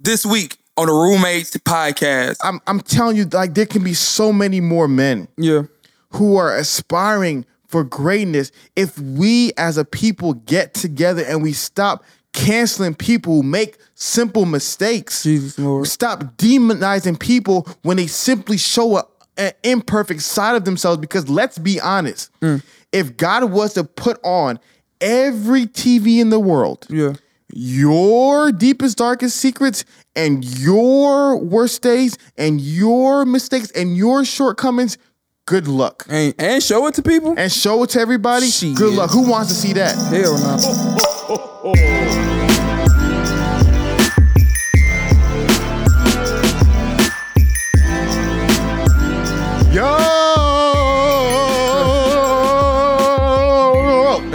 this week on the Roommates podcast. I'm I'm telling you, like there can be so many more men Yeah. who are aspiring for greatness if we as a people get together and we stop canceling people who make simple mistakes. Jesus Lord. Stop demonizing people when they simply show a, an imperfect side of themselves. Because let's be honest, Mm. if God was to put on every TV in the world, Yeah. Your deepest, darkest secrets and your worst days and your mistakes and your shortcomings, good luck. And, and show it to people? And show it to everybody, Shit. good luck. Who wants to see that? Hell no. Yo!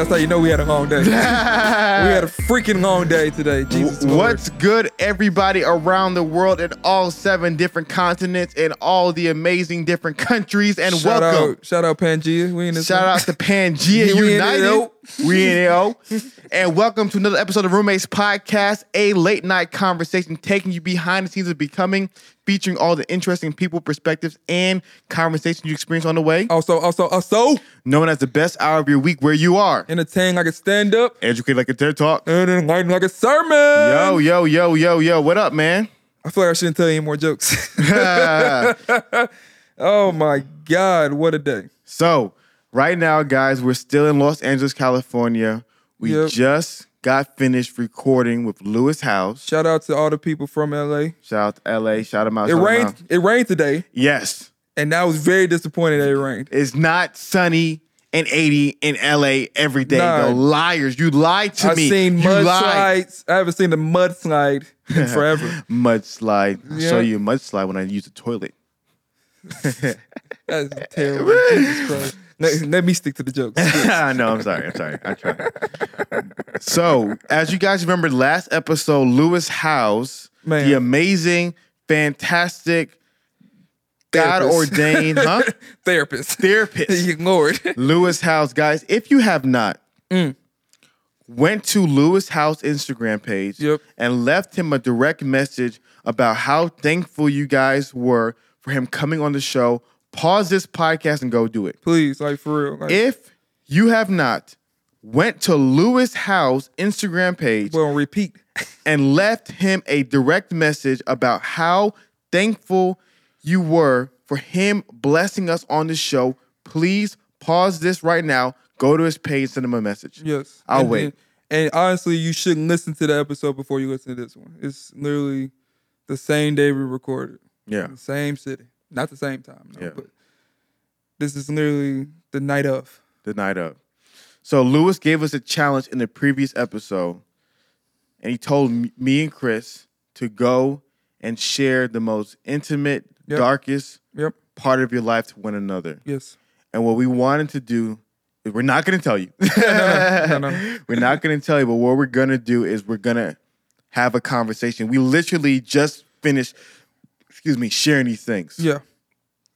That's how you know we had a long day. we had a freaking long day today. Jesus. What's good, everybody around the world in all seven different continents and all the amazing different countries? And Shout welcome. out, shout out Pangea. We in this Shout one. out to Pangea We United. We in it, yo. Oh. Oh. And welcome to another episode of Roommates Podcast, a late night conversation taking you behind the scenes of becoming, featuring all the interesting people, perspectives, and conversations you experience on the way. Also, also, also, Known as the best hour of your week where you are. entertain like a stand up Educate like a TED Talk. and enlighten like a sermon. Yo, yo, yo, yo, yo. What up, man? I feel like I shouldn't tell you any more jokes. oh my God, what a day. So, right now, guys, we're still in Los Angeles, California. We Yep. just got finished recording with Lewis Howes. Shout out to all the people from LA. Shout out to LA. Shout them out. It rained. out. It rained today, Yes. and I was very disappointed that it rained. It's not sunny and 80 in LA every day. Nah. though. liars. You lied to me. I've seen mudslides. I haven't seen a mudslide in forever. Mudslide. I'll show you a mudslide when I use the toilet. That's terrible. Jesus Christ. Let, let me stick to the jokes. no, I'm sorry. I'm sorry. I tried. so, as you guys remember, last episode, Lewis Howes, Man. the amazing, fantastic, God ordained, huh? Therapist. Therapist. Lord. Lewis Howes, guys. If you have not, Mm. went to Lewis Howes Instagram page Yep. and left him a direct message about how thankful you guys were for him coming on the show. Pause this podcast and go do it. Please, like for real. Like, If you have not, went to Lewis Howes Instagram page well, repeat. and left him a direct message about how thankful you were for him blessing us on the show, please pause this right now. Go to his page, send him a message. Yes. I'll and, wait. And, and honestly, you shouldn't listen to the episode before you listen to this one. It's literally the same day we recorded. Yeah. Same city. Not the same time, no, Yeah. but this is literally the night of. the night of. So Lewis gave us a challenge in the previous episode, and he told me and Chris to go and share the most intimate, Yep. darkest Yep. part of your life to one another. Yes. And what we wanted to do is we're not going to tell you. no, no. We're not going to tell you, but what we're going to do is we're going to have a conversation. We literally just finished, excuse me, sharing these things. Yeah.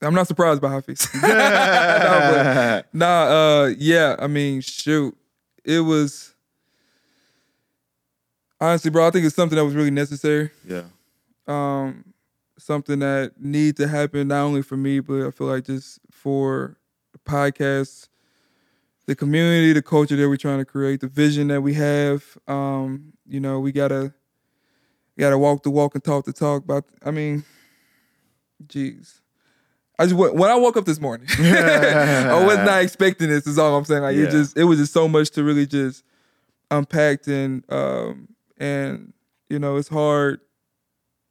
I'm not surprised by Hafeez. no, but, nah, uh, yeah, I mean, shoot. It was honestly, bro, I think it's something that was really necessary. yeah. um, something that needs to happen not only for me, but I feel like just for the podcast, the community, the culture that we're trying to create, the vision that we have. Um, you know, we gotta gotta walk the walk and talk the talk. But I mean, jeez. I just when I woke up this morning, I was not expecting this. Is all I'm saying. Like Yeah. it just it was just so much to really just unpack and um and you know it's hard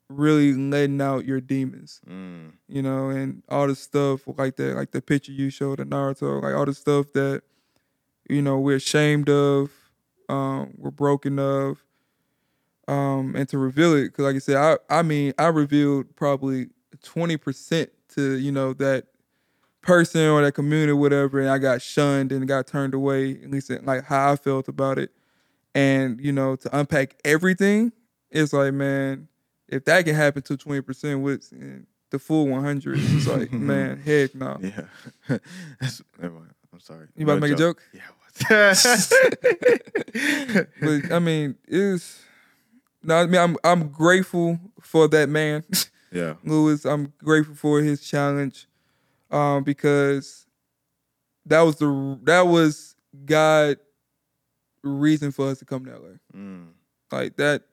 really letting out your demons, Mm. you know, and all the stuff like that, like the picture you showed of Naruto, like all the stuff that, you know, we're ashamed of, um, we're broken of, um, and to reveal it, because like I said, I, I mean, I revealed probably twenty percent to you know that person or that community, or whatever, and I got shunned and got turned away. At least like how I felt about it, and you know, to unpack everything, it's like man if that can happen to 20% with eh, the full 100 it's like man heck no Yeah. That's, never mind. I'm sorry. you about to make a joke Yeah. But i mean it's no, I mean I'm I'm grateful for that man, Yeah. Lewis. I'm grateful for his challenge, um, because that was the that was God reason for us to come to LA. Mm. Like that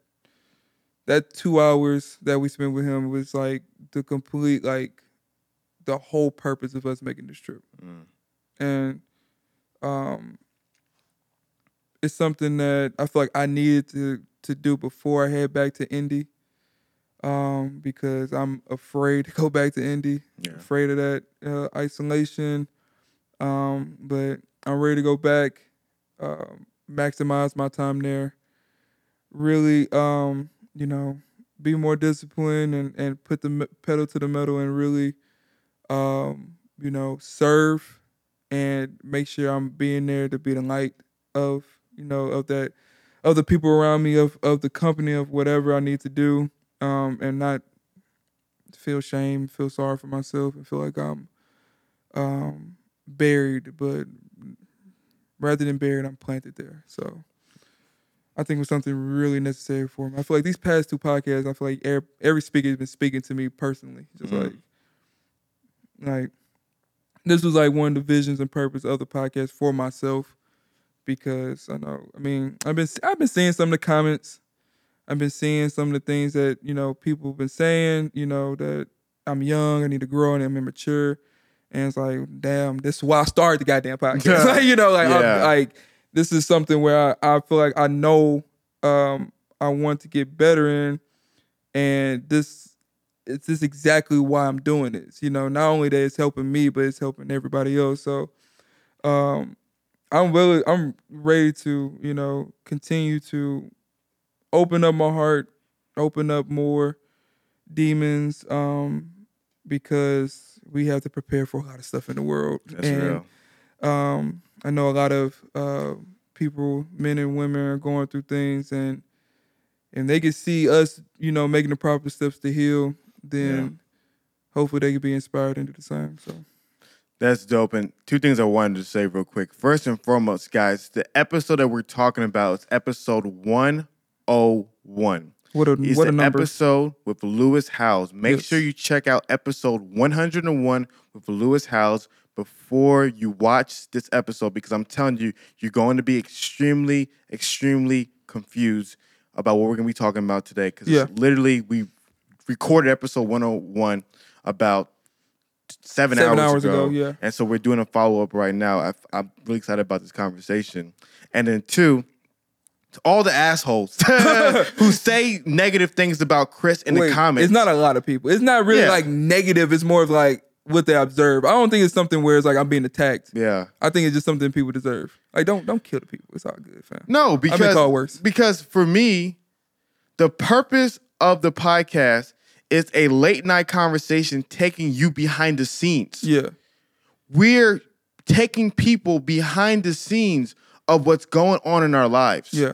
that two hours that we spent with him was like the complete like the whole purpose of us making this trip. Mm. And um it's something that I feel like I needed to to do before I head back to Indy. Um, because I'm afraid to go back to Indy. Yeah. Afraid of that uh, isolation. Um, but I'm ready to go back, um, maximize my time there. Really, um, you know, be more disciplined and, and put the pedal to the metal and really, um, you know, serve and make sure I'm being there to be the light of, you know, of that, of the people around me, of of the company, of whatever I need to do, um, and not feel shame, feel sorry for myself, and feel like I'm, um, buried, but rather than buried, I'm planted there. So I think it was something really necessary for me. I feel like these past two podcasts, I feel like every, every speaker has been speaking to me personally. Just Mhm. like, like this was like one of the visions and purpose of the podcast for myself because I know, I mean, I've been I've been seeing some of the comments. I've been seeing some of the things that you know people have been saying. You know that I'm young, I need to grow, and I'm immature. And it's like, damn, this is why I started the goddamn podcast. like, you know, like, Yeah. I'm, like this is something where I, I feel like I know um, I want to get better in, and this it's just exactly why I'm doing this. You know, not only that it's helping me, but it's helping everybody else. So, um, I'm really, I'm ready to, you know, continue to open up my heart, open up more demons, um, because we have to prepare for a lot of stuff in the world. That's and, real. Um, I know a lot of uh, people, men and women, are going through things, and and they can see us, you know, making the proper steps to heal. Then hopefully they can be inspired and do the same. So That's dope. And two things I wanted to say real quick. First and foremost, guys, the episode that we're talking about is episode 101. what a It's what a the number. episode with Lewis Howes. Make Yes. sure you check out episode 101 with Lewis Howes before you watch this episode because I'm telling you, you're going to be extremely, extremely confused about what we're going to be talking about today. Because Yeah. literally, we recorded episode 101 about seven, Seven hours, hours ago. ago, yeah. And so we're doing a follow up right now. I, I'm really excited about this conversation. And then, two, to all the assholes who say negative things about Chris in Wait, the comments. It's not a lot of people. It's not really Yeah. like negative. It's more of like what they observe. I don't think it's something where it's like I'm being attacked. yeah. I think it's just something people deserve. Like don't don't kill the people. It's all good, fam. No, because called worse. because for me, the purpose of the podcast is a late night conversation taking you behind the scenes. Yeah. We're taking people behind the scenes of what's going on in our lives. Yeah.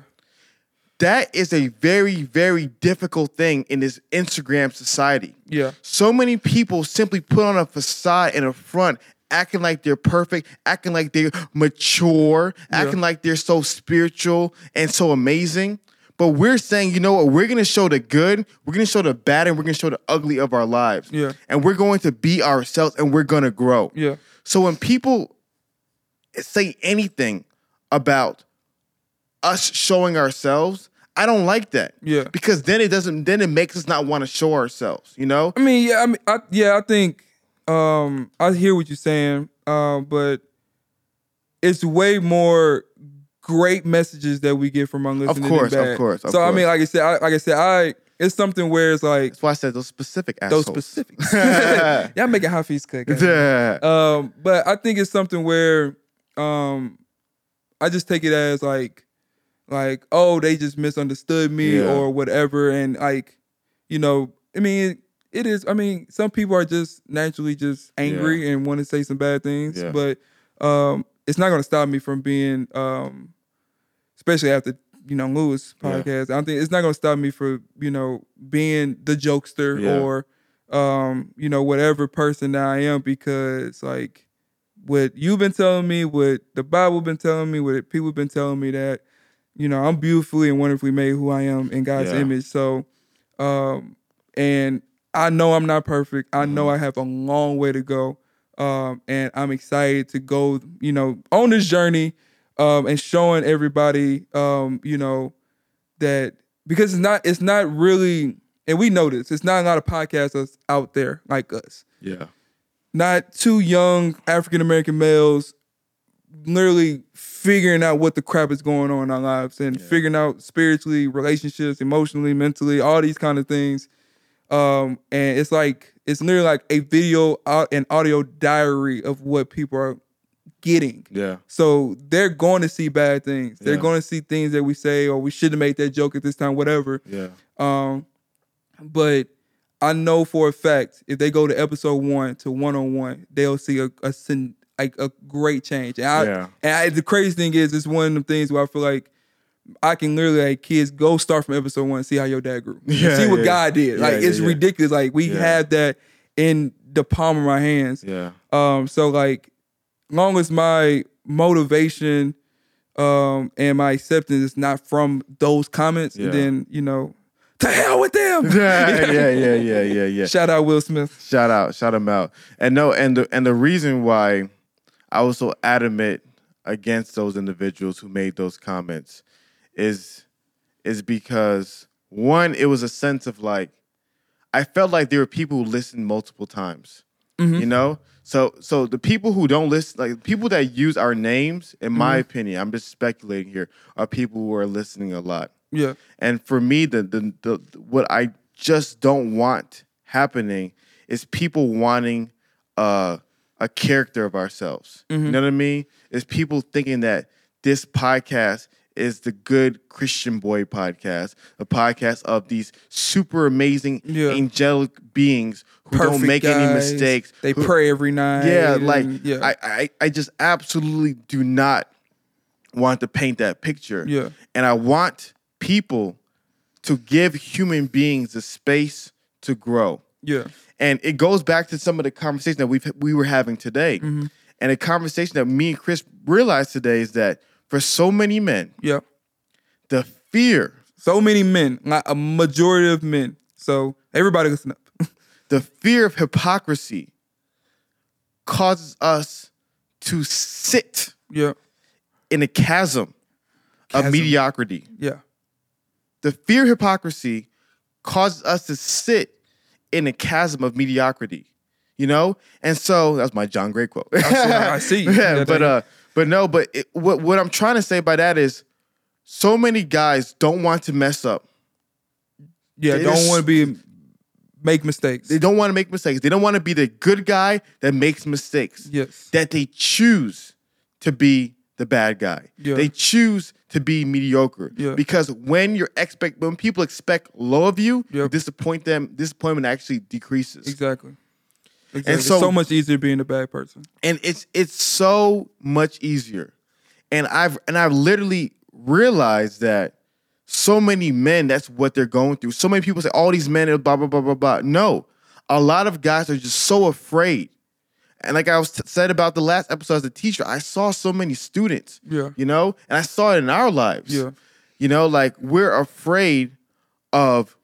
That is a very, very difficult thing in this Instagram society. Yeah. So many people simply put on a facade and a front, acting like they're perfect, acting like they're mature, acting like they're so spiritual and so amazing. But we're saying, you know what? We're gonna show the good, we're gonna show the bad, and we're gonna show the ugly of our lives. Yeah. And we're going to be ourselves and we're gonna grow. Yeah. So when people say anything about us showing ourselves, I don't like that. Yeah. Because then it doesn't then it makes us not want to show ourselves, you know? I mean, yeah, I mean, I, yeah, I think um, I hear what you're saying, uh, but it's way more great messages that we get from our listeners. course, of course, of course. so I mean, like I said, I, like I said, I it's something where it's like That's why I said those specific assholes. those specifics. Y'all making cook. guys. Yeah. Um, but I think it's something where um, I just take it as like, like oh they just misunderstood me Yeah. or whatever, and like, you know, I mean it is. I mean some people are just naturally just angry and want to say some bad things, Yeah. but um, it's not going to stop me from being um, especially after you know Lewis Yeah. podcast. I don't think it's not going to stop me for you know being the jokester Yeah. or um, you know whatever person that I am because like what you've been telling me, what the Bible been telling me, what people been telling me that You know, I'm beautifully and wonderfully made who I am in God's Yeah. image. So, um, and I know I'm not perfect. I know Mm-hmm. I have a long way to go. Um, and I'm excited to go, you know, on this journey, um, and showing everybody, um, you know, that because it's not, it's not really, and we know this, it's not a lot of podcasters out there like us Yeah. not two young African American males literally figuring out what the crap is going on in our lives and Yeah. figuring out spiritually, relationships, emotionally, mentally, all these kind of things. Um, and it's like it's literally like a video au- and audio diary of what people are getting. Yeah. So they're going to see bad things. They're Yeah. going to see things that we say, or we shouldn't have made that joke at this time, whatever. Yeah. Um, but I know for a fact if they go to episode one to one on one, they'll see a, a sin- like a great change. And, I, Yeah. and I, the crazy thing is, it's one of the things where I feel like I can literally like kids go start from episode one and see how your dad grew. Yeah, see what yeah. God did. Like it's ridiculous. Like we have that in the palm of my hands. Yeah. Um, so like, long as my motivation um and my acceptance is not from those comments, then you know, to hell with them. Yeah. Yeah. Yeah. Yeah. Yeah. Yeah. Shout out Will Smith. Shout out, shout him out. And no, and the and the reason why I was so adamant against those individuals who made those comments is is because one, it was a sense of like I felt like there were people who listened multiple times. You know? So so the people who don't listen like people that use our names, in my opinion, I'm just speculating here, are people who are listening a lot. Yeah. And for me, the, the the what I just don't want happening is people wanting uh, a character of ourselves. You mm-hmm. know what I mean? Is people thinking that this podcast is the good Christian boy podcast, a podcast of these super amazing Yeah. angelic beings who don't Perfect make any mistakes. They who- pray every night. yeah, like yeah. I, I I just absolutely do not want to paint that picture. Yeah. And I want people to give human beings the space to grow. Yeah. And it goes back to some of the conversation that we've we were having today. Mm-hmm. And a conversation that me and Chris realized today is that for so many men, Yeah. the fear, So many men, like a majority of men. So everybody listen up. the fear of hypocrisy causes us to sit yeah. in a chasm, of mediocrity. Yeah. The fear of hypocrisy causes us to sit in a chasm of mediocrity. You know? And so that's my John Gray quote. I see. yeah, Yeah, but uh but no, but it, what what I'm trying to say by that is so many guys don't want to mess up. Yeah. They don't just- want to be make mistakes. They don't want to make mistakes. They don't want to be the good guy that makes mistakes. yes. That they choose to be the bad guy. Yeah. They choose to be mediocre. Yeah. Because when you're expect when people expect low of you, you disappoint them, disappointment actually decreases. Exactly. Exactly. so- it's so much easier being a bad person. and it's it's so much easier and i've and i've literally realized that so many men that's what they're going through so many people say all these men are blah blah blah blah blah no a lot of guys are just so afraid and like i was t- said about the last episode as a teacher i saw so many students Yeah. you know and i saw it in our lives Yeah. you know like we're afraid of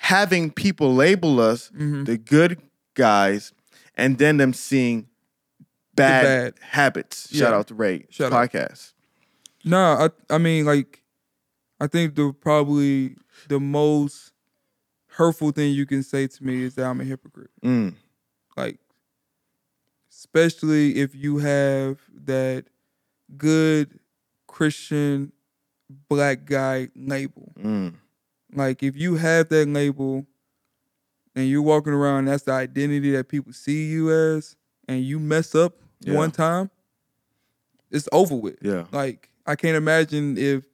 having people label us Mm-hmm. the good guys and then them seeing bad, bad. habits. Shout out to Ray Shout out. podcast. Nah, I I mean like I think the probably the most hurtful thing you can say to me is that I'm a hypocrite. Mm, Like especially if you have that good Christian black guy label. mm, Like if you have that label and you're walking around, that's the identity that people see you as, and you mess up Yeah. one time, it's over with. yeah. Like I can't imagine if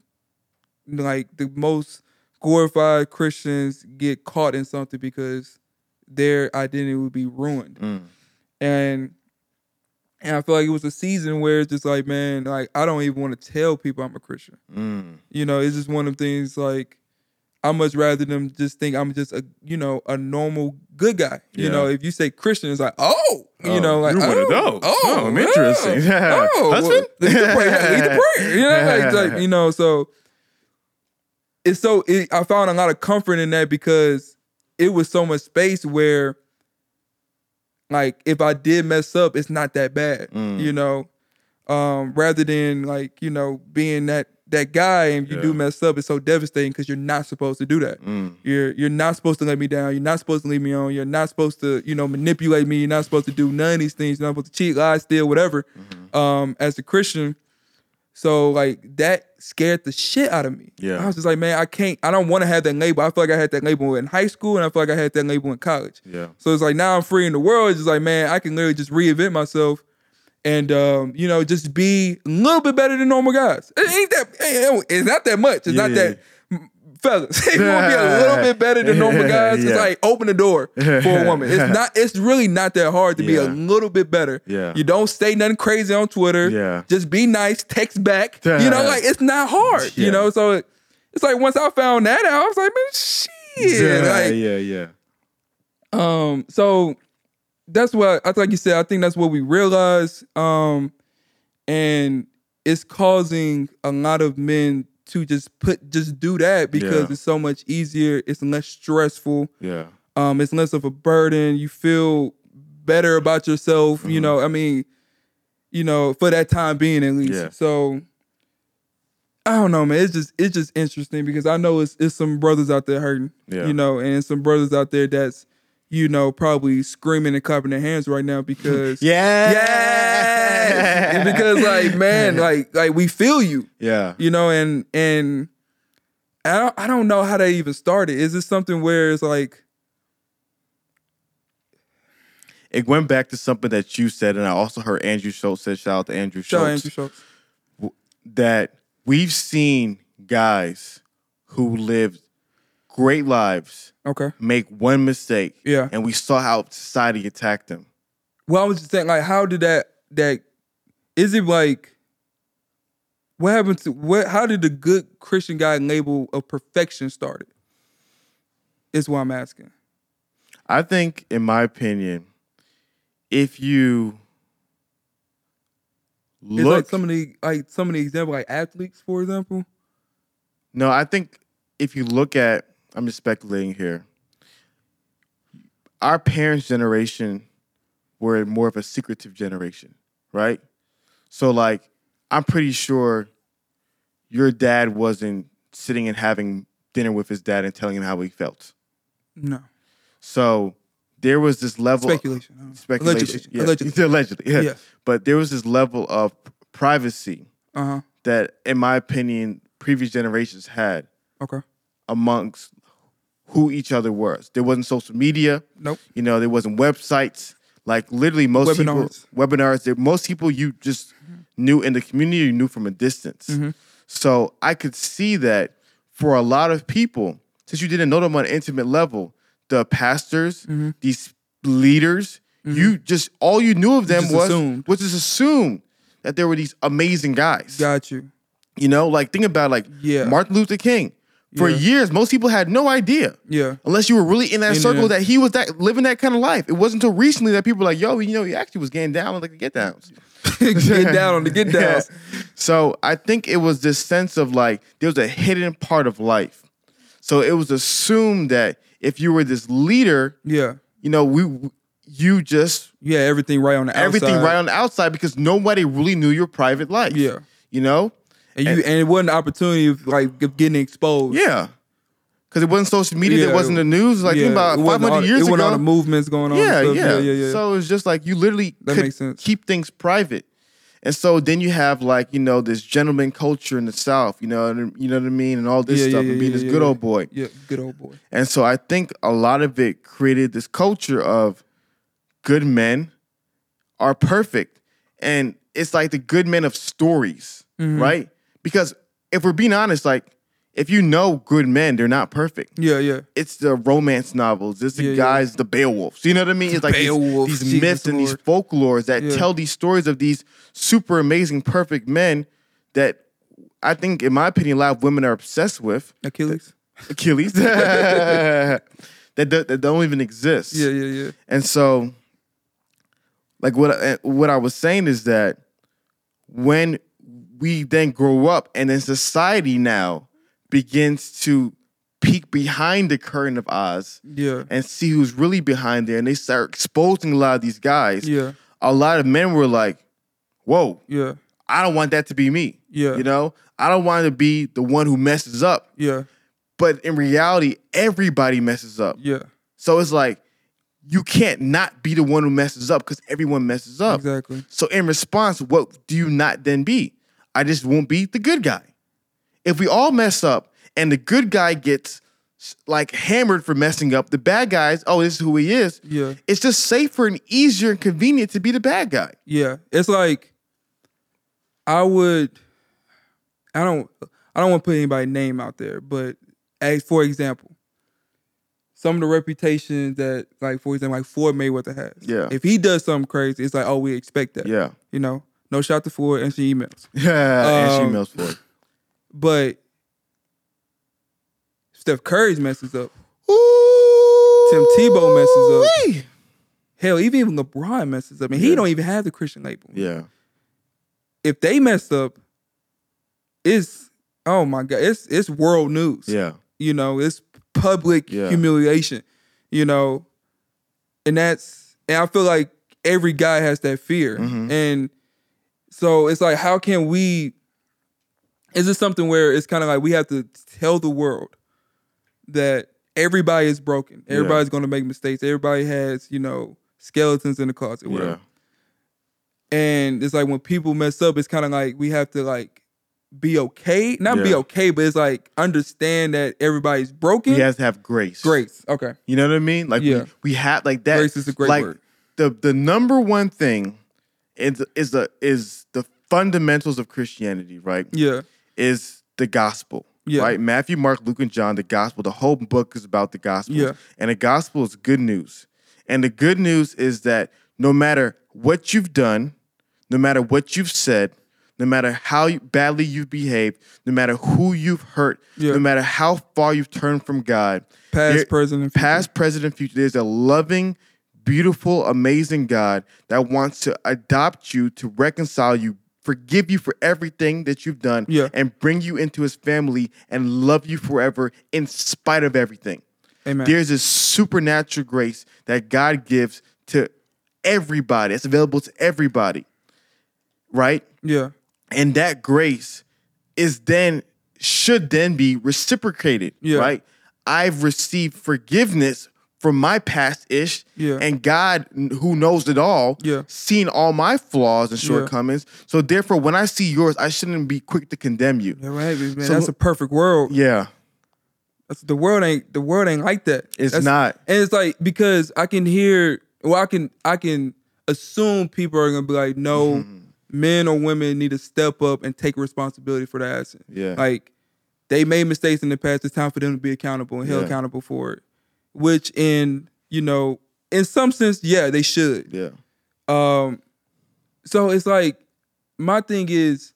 like the most glorified Christians get caught in something because their identity would be ruined. Mm, And and I feel like it was a season where it's just like, man, like I don't even want to tell people I'm a Christian. mm, You know, it's just one of the things like I much rather them just think I'm just a you know a normal good guy. You know, if you say Christian, it's like oh, you Oh, know, like you're one oh, of those. Oh, Oh, I'm interesting. yeah. Oh, Husband? well, lead the prayer. Lead the prayer. You know, like, like you know, so it's so it, I found a lot of comfort in that because it was so much space where, like, if I did mess up, it's not that bad. Mm. You know, um, rather than like you know being that that guy and you Yeah. do mess up, it's so devastating because you're not supposed to do that. Mm. You're you're not supposed to let me down. You're not supposed to leave me on. You're not supposed to you know manipulate me. You're not supposed to do none of these things. You're not supposed to cheat, lie, steal, whatever. Mm-hmm. Um, as a Christian, so like that scared the shit out of me. Yeah. I was just like, man, I can't. I don't want to have that label. I feel like I had that label in high school, and I feel like I had that label in college. Yeah. So it's like now I'm free in the world. It's just like, man, I can literally just reinvent myself and um, you know, just be a little bit better than normal guys. It ain't that ain't- it's not that much. It's not Yeah. that fellas. If you want to be a little bit better than normal guys, it's like open the door for a woman. It's not it's really not that hard to be a little bit better. Yeah. You don't say nothing crazy on Twitter. Yeah. Just be nice, text back. You know, Yeah. like it's not hard. Yeah. You know, so it, it's like once I found that out, I was like, man, shit. Yeah, like, yeah, yeah. um, so that's what I like you said, I think that's what we realize. Um, and it's causing a lot of men to just put just do that because Yeah. it's so much easier, it's less stressful, Yeah. um, it's less of a burden. You feel better about yourself, Mm-hmm. you know. I mean, you know, for that time being at least. Yeah. So I don't know, man. It's just it's just interesting because I know it's it's some brothers out there hurting. Yeah. You know, and some brothers out there that's, you know, probably screaming and clapping their hands right now because Yeah. yeah, because like, man, like like we feel you, Yeah. you know, and and I don't I don't know how that even started. Is this something where it's like It went back to something that you said, and I also heard Andrew Schulz said, shout out to Andrew Schulz, Andrew Schulz? that we've seen guys who lived great lives Okay. make one mistake. Yeah. And we saw how society attacked them. Well, I was just saying, like, how did that that is it like what happened to what how did the good Christian guy label of perfection started? Is what I'm asking. I think, in my opinion, if you It's look, like some of the like some of the example, like athletes, for example. no, I think if you look at, I'm just speculating here. Our parents' generation were more of a secretive generation, right? So, like, I'm pretty sure your dad wasn't sitting and having dinner with his dad and telling him how he felt. No. So there was this level Speculation. I speculation. Allegedly. Allegedly. Allegedly. Yeah. Yeah. But there was this level of privacy Uh-huh. that, in my opinion, previous generations had Okay. amongst who each other was. There wasn't social media. Nope. You know, there wasn't websites. Like literally most Webinars. people webinars. There, most people you just knew in the community, you knew from a distance. Mm-hmm. So I could see that for a lot of people, since you didn't know them on an intimate level, the pastors, Mm-hmm. these leaders, you just all you knew of them just was assumed. was just assumed that there were these amazing guys. Got you. You know, like think about like Yeah. Martin Luther King. For Yeah. years, most people had no idea. Yeah. Unless you were really in that In circle there. that he was that living that kind of life. It wasn't until recently that people were like, yo, you know, he actually was getting down on like the get downs. get down on the get down. So I think it was this sense of like there was a hidden part of life. So it was assumed that if you were this leader, Yeah. you know, we you just Yeah, everything right on the everything outside. right on the outside because nobody really knew your private life. Yeah. You know? And you and, it wasn't an opportunity of like of getting exposed. Yeah. Because it wasn't social media, Yeah. there wasn't the news. Like think about 500 all the- years it ago. all the movements going on. yeah, yeah, yeah, yeah, yeah. So it's just like you literally That makes sense. keep things private. And so then you have like, you know, this gentleman culture in the South, you know, and, you know what I mean, and all this Yeah, stuff, yeah, and being yeah, this yeah, good old boy. yeah, good old boy. And so I think a lot of it created this culture of good men are perfect. And it's like the good men of stories, Mm-hmm. right? Because if we're being honest, like if you know good men, they're not perfect. Yeah, yeah. It's the romance novels. It's the Yeah, yeah. guys, the Beowulfs. You know what I mean? It's like these- Beowulf, these, Jesus myths and these folklores that Yeah. tell these stories of these super amazing, perfect men that I think, in my opinion, a lot of women are obsessed with. Achilles. Achilles that, that that don't even exist. Yeah, yeah, yeah. And so, like what I, what I was saying is that when we then grow up, and then society now begins to peek behind the curtain of Oz Yeah. and see who's really behind there, and they start exposing a lot of these guys. Yeah. A lot of men were like, "Whoa, Yeah. I don't want that to be me." Yeah. You know, I don't want to be the one who messes up. Yeah. But in reality, everybody messes up. Yeah. So it's like you can't not be the one who messes up because everyone messes up. Exactly. So in response, what do you not then be? I just won't be the good guy. If we all mess up and the good guy gets like hammered for messing up, the bad guys, oh, this is who he is. Yeah. It's just safer and easier and convenient to be the bad guy. Yeah. It's like I would I don't I don't want to put anybody's name out there, but as for example, some of the reputations that like for example like Floyd Mayweather has. Yeah. If he does something crazy, it's like, oh, we expect that. Yeah. You know? No shot to Floyd and she emails. Yeah. and she Um, mails for. But Steph Curry's messes up. Tim Tebow messes up. Hell, even LeBron messes up. And he don't even have the Christian label. Yeah. If they mess up, it's oh my god, it's it's world news. Yeah. You know, it's public Yeah. humiliation. You know, and that's and I feel like every guy has that fear. Mhm. And so it's like, how can we? Is this something where it's kind of like we have to tell the world that everybody is broken, Yeah. everybody's going to make mistakes, everybody has you know skeletons in the closet, Yeah. whatever. And it's like when people mess up, it's kind of like we have to like be okay, not be okay, but it's like understand that everybody's broken. He has to have grace. Grace, okay, You know what I mean? Like Yeah. we, we have like that. grace is a great like word. the the number one thing is is the is the fundamentals of Christianity, right? Yeah, Is the gospel. Yeah. Right? Matthew, Mark, Luke, and John, the gospel. The whole book is about the gospel. Yeah. And the gospel is good news. And the good news is that no matter what you've done, no matter what you've said, no matter how badly you've behaved, no matter who you've hurt, Yeah. no matter how far you've turned from God, past, present, and future. past, present, and future. There's a loving, beautiful, amazing God that wants to adopt you, to reconcile you, forgive you for everything that you've done, Yeah. and bring you into his family and love you forever in spite of everything. Amen. There's this supernatural grace that God gives to everybody. It's available to everybody. Right? yeah, and that grace is then should then be reciprocated Yeah. right i've received forgiveness from my past ish Yeah. and god who knows it all Yeah. seen all my flaws and Yeah. shortcomings so therefore when i see yours i shouldn't be quick to condemn you yeah, right, man. So that's a perfect world. yeah That's, the world ain't the world ain't like that. It's That's- not. and it's like because I can hear, well, I can I can assume people are gonna be like, no, Mm-hmm. men or women need to step up and take responsibility for their actions. Yeah. like they made mistakes in the past. It's time for them to be accountable and held Yeah. accountable for it. Which, in you know, in some sense, yeah, they should. yeah. Um, so it's like my thing is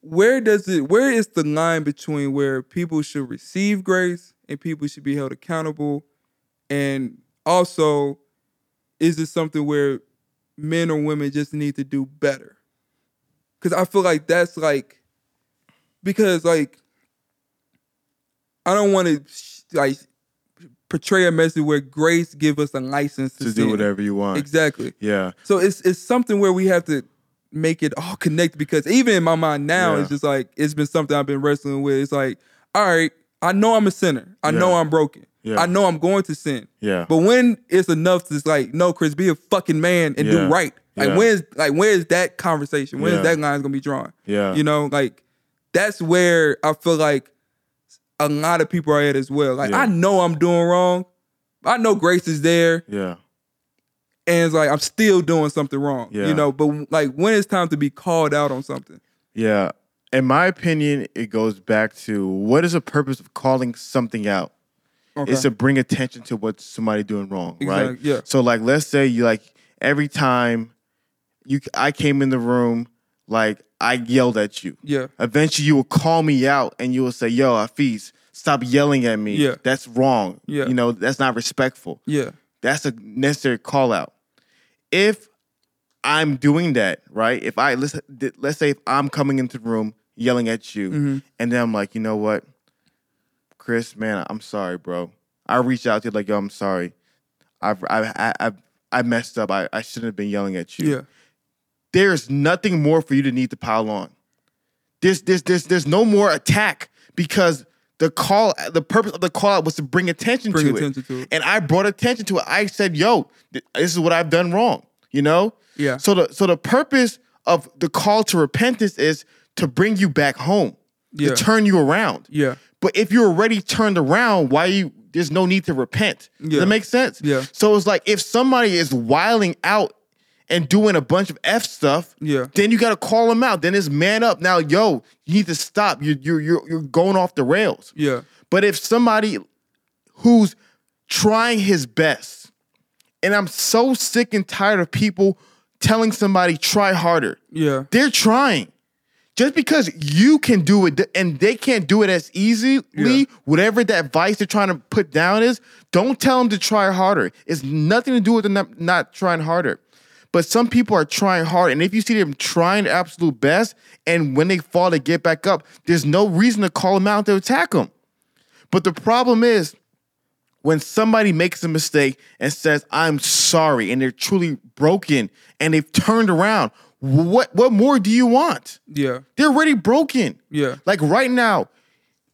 where does it where is the line between where people should receive grace and people should be held accountable? And also is it something where men or women just need to do better? Because i feel like that's like because like i don't want to like portray a message where grace give us a license to, to do whatever you want exactly yeah so it's it's something where we have to make it all connect because even in my mind now, Yeah. it's just like it's been something I've been wrestling with. It's like, all right, I know I'm a sinner. I know I'm broken. Yeah. I know I'm going to sin. yeah But when it's enough to just like, no, Chris, be a fucking man and Yeah. do right. Like Yeah. where's like where's that conversation? Where's Yeah. that line gonna be drawn? yeah You know, like that's where I feel like a lot of people are at as well. Like Yeah. I know I'm doing wrong. I know grace is there yeah and it's like I'm still doing something wrong. Yeah. You know, but like when it's time to be called out on something. Yeah. In my opinion, it goes back to what is the purpose of calling something out? Okay. It's to bring attention to what somebody doing wrong, right? Yeah. So like let's say you like every time you I came in the room, like I yelled at you. Yeah. Eventually, you will call me out and you will say, "Yo, Hafeez, stop yelling at me. Yeah. That's wrong. Yeah. You know, that's not respectful. Yeah. That's a necessary call out. If I'm doing that, right? If I let's let's say if I'm coming into the room yelling at you, Mhm. and then I'm like, you know what, Chris, man, I'm sorry, bro. I reached out to you like, yo, I'm sorry. I've I I I, I messed up. I, I shouldn't have been yelling at you Yeah. There's nothing more for you to need to pile on. There's there's there's there's no more attack because the call the purpose of the call out was to bring attention Bring to attention it. to it. And I brought attention to it. I said, "Yo, th- this is what I've done wrong." You know? Yeah. So the so the purpose of the call to repentance is to bring you back home. Yeah. To turn you around. Yeah. But if you're already turned around, why you there's no need to repent. Does Yeah. that make sense? Yeah. So it's like if somebody is wiling out and doing a bunch of F stuff, Yeah. then you gotta call them out. Then it's man up. Now, yo, you need to stop. You you you're you're going off the rails. Yeah. But if somebody who's trying his best, and I'm so sick and tired of people telling somebody try harder. Yeah. They're trying. Just because you can do it and they can't do it as easily, Yeah. whatever that advice they're trying to put down is, don't tell them to try harder. It's nothing to do with them not trying harder. But some people are trying hard, and if you see them trying their absolute best, and when they fall, they get back up, there's no reason to call them out to attack them. But the problem is, when somebody makes a mistake and says, I'm sorry, and they're truly broken and they've turned around, what what more do you want? Yeah. They're already broken. Yeah. Like right now,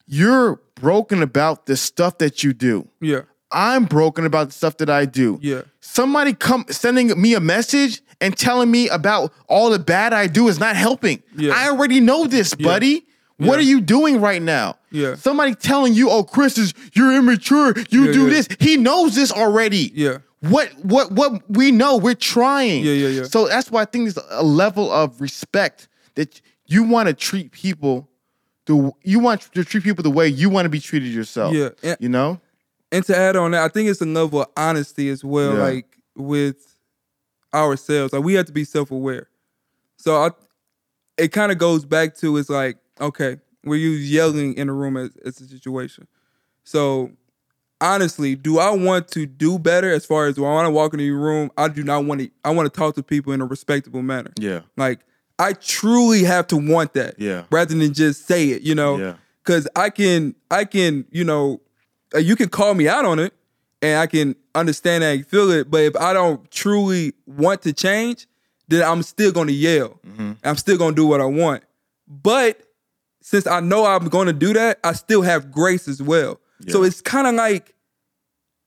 you're broken about the stuff that you do. Yeah. I'm broken about the stuff that I do. Yeah. Somebody come sending me a message and telling me about all the bad I do is not helping. Yeah. I already know this, buddy. What Yeah. are you doing right now? Yeah. Somebody telling you, "Oh, Chris is you're immature. You Yeah, do this." He knows this already. Yeah. What what what we know, we're trying. Yeah, yeah, yeah. So that's why I think there's a level of respect that you want to treat people the you want to treat people the way you want to be treated yourself. Yeah. And, You know? And to add on that, I think it's a level of honesty as well, Yeah. like with ourselves. Like we have to be self-aware. So I it kind of goes back to it's like, okay, we're you yelling in a room as, as a situation. So honestly, do I want to do better as far as when I want to walk into your room? I do not want to I want to talk to people in a respectable manner. Yeah. Like I truly have to want that. Yeah. Rather than just say it, you know. Yeah. Cause I can I can, you know, you can call me out on it and I can understand and feel it. But if I don't truly want to change, then I'm still gonna yell. Mm-hmm. I'm still gonna do what I want. But since I know I'm gonna do that, I still have grace as well. So it's kind of like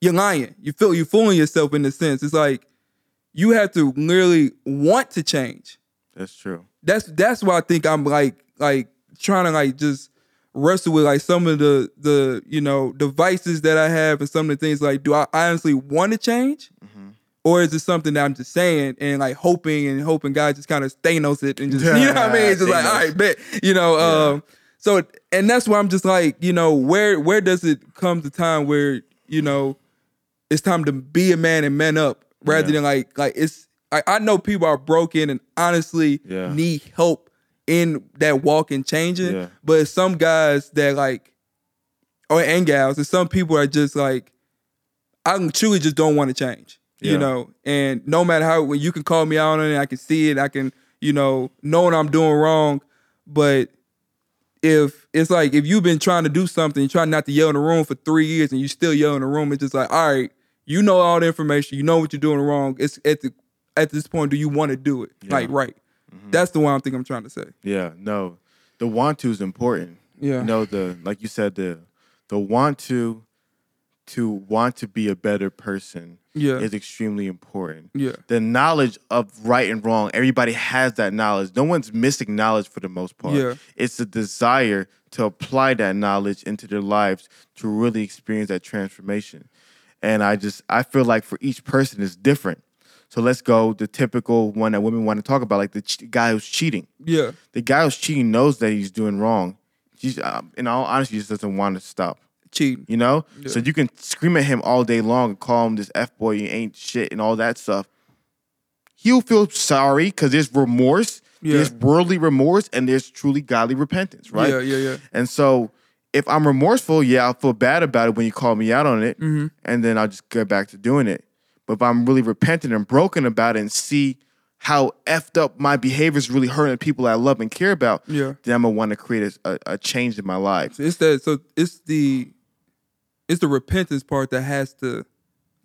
you're lying. You feel you're fooling yourself in a sense. It's like you have to literally want to change. That's true. That's that's why I think I'm like like trying to like just wrestle with like some of the the you know devices that I have and some of the things like do I honestly want to change or is it something that I'm just saying and like hoping and hoping God just kind of Thanos it and just you know what I mean? It's just like all right, bet you know. Um, so and that's why I'm just like you know where where does it come to time where you know it's time to be a man and man up rather Yeah. than like like it's I, I know people are broken and honestly Yeah. need help in that walk and changing. Yeah. But some guys that like or and gals, and some people are just like I truly just don't want to change. You know, and no matter how when you can call me out on it, I can see it, I can, you know, know what I'm doing wrong. But if it's like if you've been trying to do something, trying not to yell in the room for three years and you still yell in the room, it's just like, all right, you know all the information, you know what you're doing wrong. It's at the at this point, do you want to do it? Like right. Mm-hmm. That's the one I think I'm trying to say. Yeah, no. The want to is important. Yeah. You know, the like you said, the the want to to want to be a better person Yeah. is extremely important. Yeah. The knowledge of right and wrong, everybody has that knowledge. No one's missing knowledge for the most part. Yeah. It's the desire to apply that knowledge into their lives to really experience that transformation. And I just I feel like for each person it's different. So let's go the typical one that women want to talk about, like the ch- guy who's cheating Yeah. the guy who's cheating knows that he's doing wrong. He's, um, in all honesty, he just doesn't want to stop. Cheating. You know, Yeah. so you can scream at him all day long and call him this f boy, you ain't shit, and all that stuff. He'll feel sorry because there's remorse. Yeah. There's worldly remorse and there's truly godly repentance, right? Yeah, yeah, yeah. And so if I'm remorseful, yeah, I'll feel bad about it when you call me out on it, Mm-hmm. and then I'll just get back to doing it. But if I'm really repentant and broken about it and see how effed up my behavior is really hurting people I love and care about, Yeah. then I'm gonna want to create a, a, change in my life. So it's that. So it's the, it's the repentance part that has to,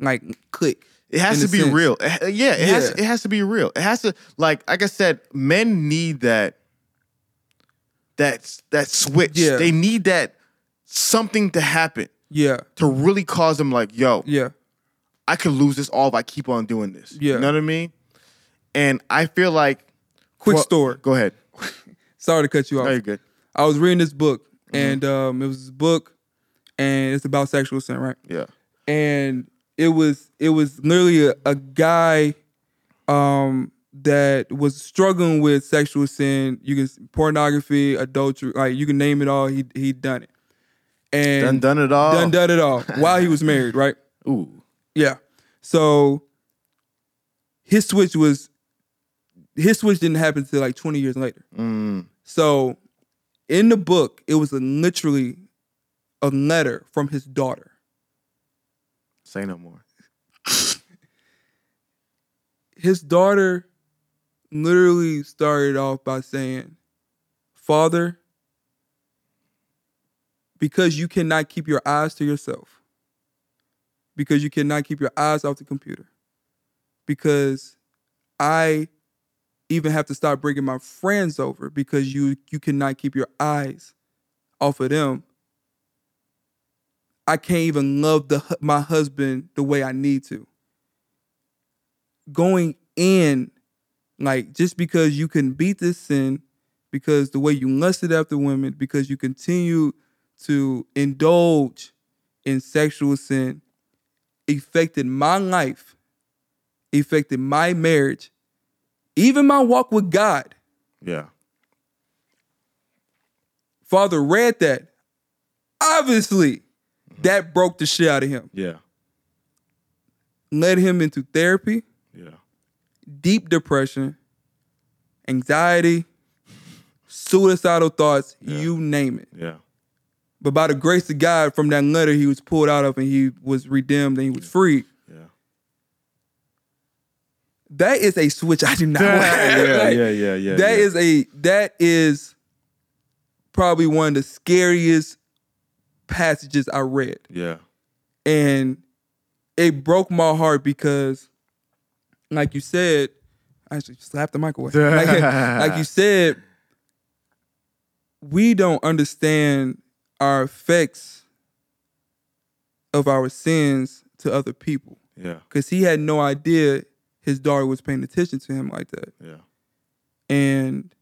like, click. It has to be sense. real. Eh, Yeah, it has. Yeah. It has to be real. It has to, like, like I said, men need that. That that switch. Yeah. They need that something to happen Yeah, to really cause them, like, yo, yeah, I could lose this all if I keep on doing this. Yeah. You know what I mean? And I feel like Quick well, story. Go ahead. Sorry to cut you off. No, you're good. I was reading this book, Mm-hmm. and um, it was this book, and it's about sexual sin, right? Yeah. and it was it was literally a, a guy um that was struggling with sexual sin you can pornography adultery like you can name it all he he done it and Done done it all. done done it all while he was married right Ooh. Yeah so his switch was his switch didn't happen until like 20 years later Mm. so in the book it was a, literally a letter from his daughter Say no more. his daughter literally started off by saying, Father, because you cannot keep your eyes to yourself, because you cannot keep your eyes off the computer, because I even have to start bringing my friends over because you you cannot keep your eyes off of them. I can't even love the my husband the way I need to going in like just because you can beat this sin because the way you lusted after women because you continue to indulge in sexual sin affected my life affected my marriage even my walk with god Yeah. father read that obviously mm-hmm. that broke the shit out of him Yeah. led him into therapy Yeah. deep depression, anxiety, suicidal thoughts, you name it. Yeah. But by the grace of God, from that letter, he was pulled out of and he was redeemed and he was free. Yeah. That is a switch I do not yeah, like. yeah, yeah, yeah, yeah. That yeah. is a that is probably one of the scariest passages I read. Yeah. and it broke my heart because like you said I actually slapped the mic away like, like you said we don't understand our effects of our sins to other people Yeah. because he had no idea his daughter was paying attention to him like that Yeah. and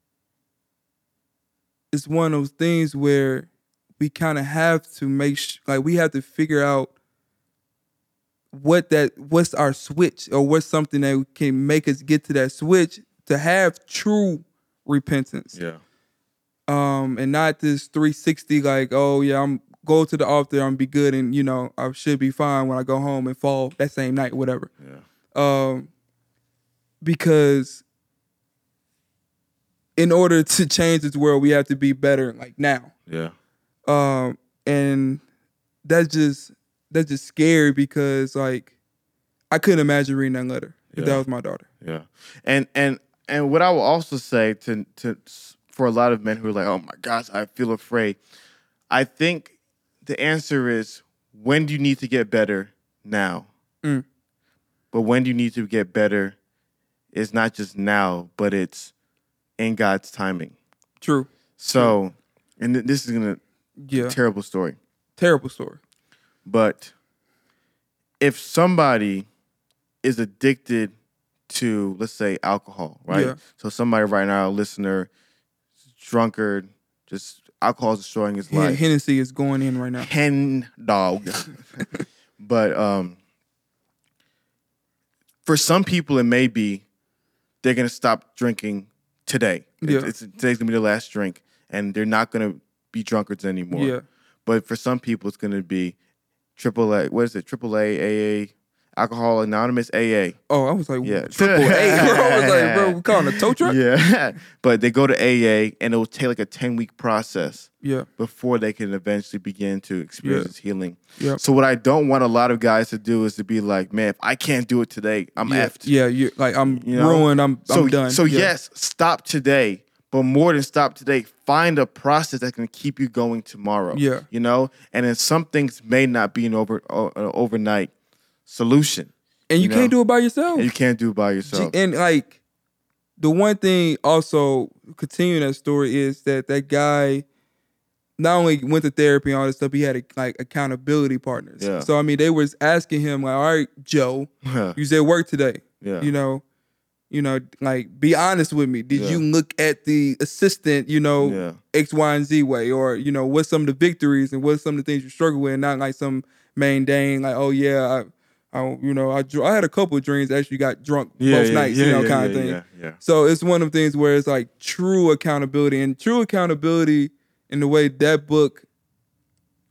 it's one of those things where we kind of have to make sh- like we have to figure out what that what's our switch or what's something that can make us get to that switch to have true repentance Yeah. Um and not this 360 like oh yeah i'm go to the altar i'm be good and you know i should be fine when i go home and fall that same night whatever Yeah. um, because in order to change this world, we have to be better like now. Yeah. Um, and that's just that's just scary because like I couldn't imagine reading that letter if that was my daughter. Yeah. And and and what I will also say to to for a lot of men who are like, "Oh my gosh, I feel afraid." I think the answer is when do you need to get better now? Mm. But when do you need to get better is not just now, but it's in God's timing. True. So, and th- this is gonna Yeah. terrible story. Terrible story. But if somebody is addicted to, let's say, alcohol, right? Yeah. So somebody right now, a listener, drunkard, just alcohol is destroying his Hen- life. Hennessy is going in right now. Hen dog. but um, for some people, it may be they're gonna stop drinking today. Yeah. It's, today's gonna be the last drink, and they're not gonna be drunkards anymore. Yeah. But for some people, it's going to be triple A. What is it? Triple A, AA, Alcohol Anonymous AA. Oh, I was like, Yeah. triple A. Bro. I was like, bro, we calling a tow truck? Yeah, but they go to AA and it will take like a ten week process Yeah. before they can eventually begin to experience Yeah. healing. Yep. So what I don't want a lot of guys to do is to be like, man, if I can't do it today, I'm yeah. effed. Yeah, you like I'm You know? ruined. I'm So I'm done. so yeah. yes, stop today. But more than stop today, find a process that can keep you going tomorrow. Yeah. you know, and then some things may not be an over uh, overnight solution, and you, you can't know. do it by yourself. and you can't do it by yourself. And like the one thing also continuing that story is that that guy not only went to therapy and all this stuff, he had like accountability partners. Yeah. So I mean, they was asking him like, "All right, Joe, you said work today. yeah, You know, you know, like be honest with me. Did Yeah. you look at the assistant? You know, yeah, X, Y, and Z way, or you know, what's some of the victories and what's some of the things you struggle with, and not like some mundane, like, oh yeah, I, I you know, I I had a couple of dreams actually got drunk yeah, most yeah, nights, yeah, you know, kind of thing. Yeah. So it's one of the things where it's like true accountability and true accountability in the way that book,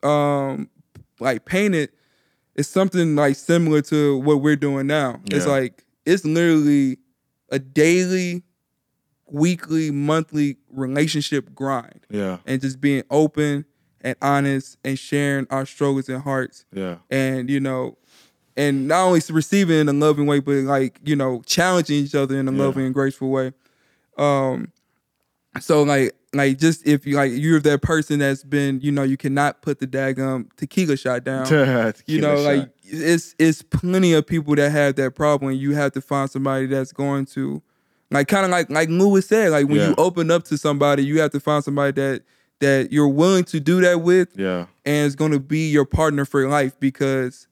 um, like painted, is something like similar to what we're doing now. It's like it's literally a daily, weekly, monthly relationship grind, yeah, and just being open and honest and sharing our struggles and hearts yeah, and you know and not only receiving in a loving way but like you know challenging each other in a Yeah. loving and graceful way um so like like just if you like you're that person that's been you know you cannot put the daggum tequila shot down you know like it's it's plenty of people that have that problem you have to find somebody that's going to like kind of like like Lewis said like when Yeah. you open up to somebody you have to find somebody that that you're willing to do that with yeah, and it's going to be your partner for life because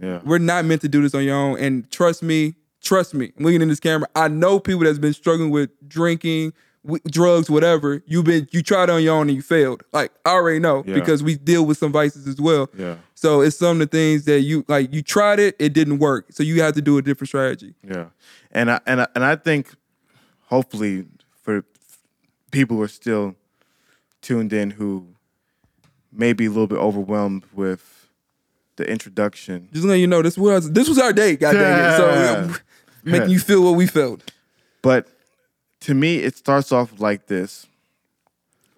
yeah, we're not meant to do this on your own. And trust me, trust me, I'm looking in this camera, I know people that's been struggling with drinking, w- drugs, whatever. You've been, you tried on your own and you failed. Like I already know Yeah. because we deal with some vices as well. yeah, So it's some of the things that you like. You tried it, it didn't work. So you have to do a different strategy. yeah. And I and I, and I think hopefully for people who are still tuned in who may be a little bit overwhelmed with the introduction. Just letting you know, this was this was our day, God dang it. So making you feel what we felt. But to me, it starts off like this.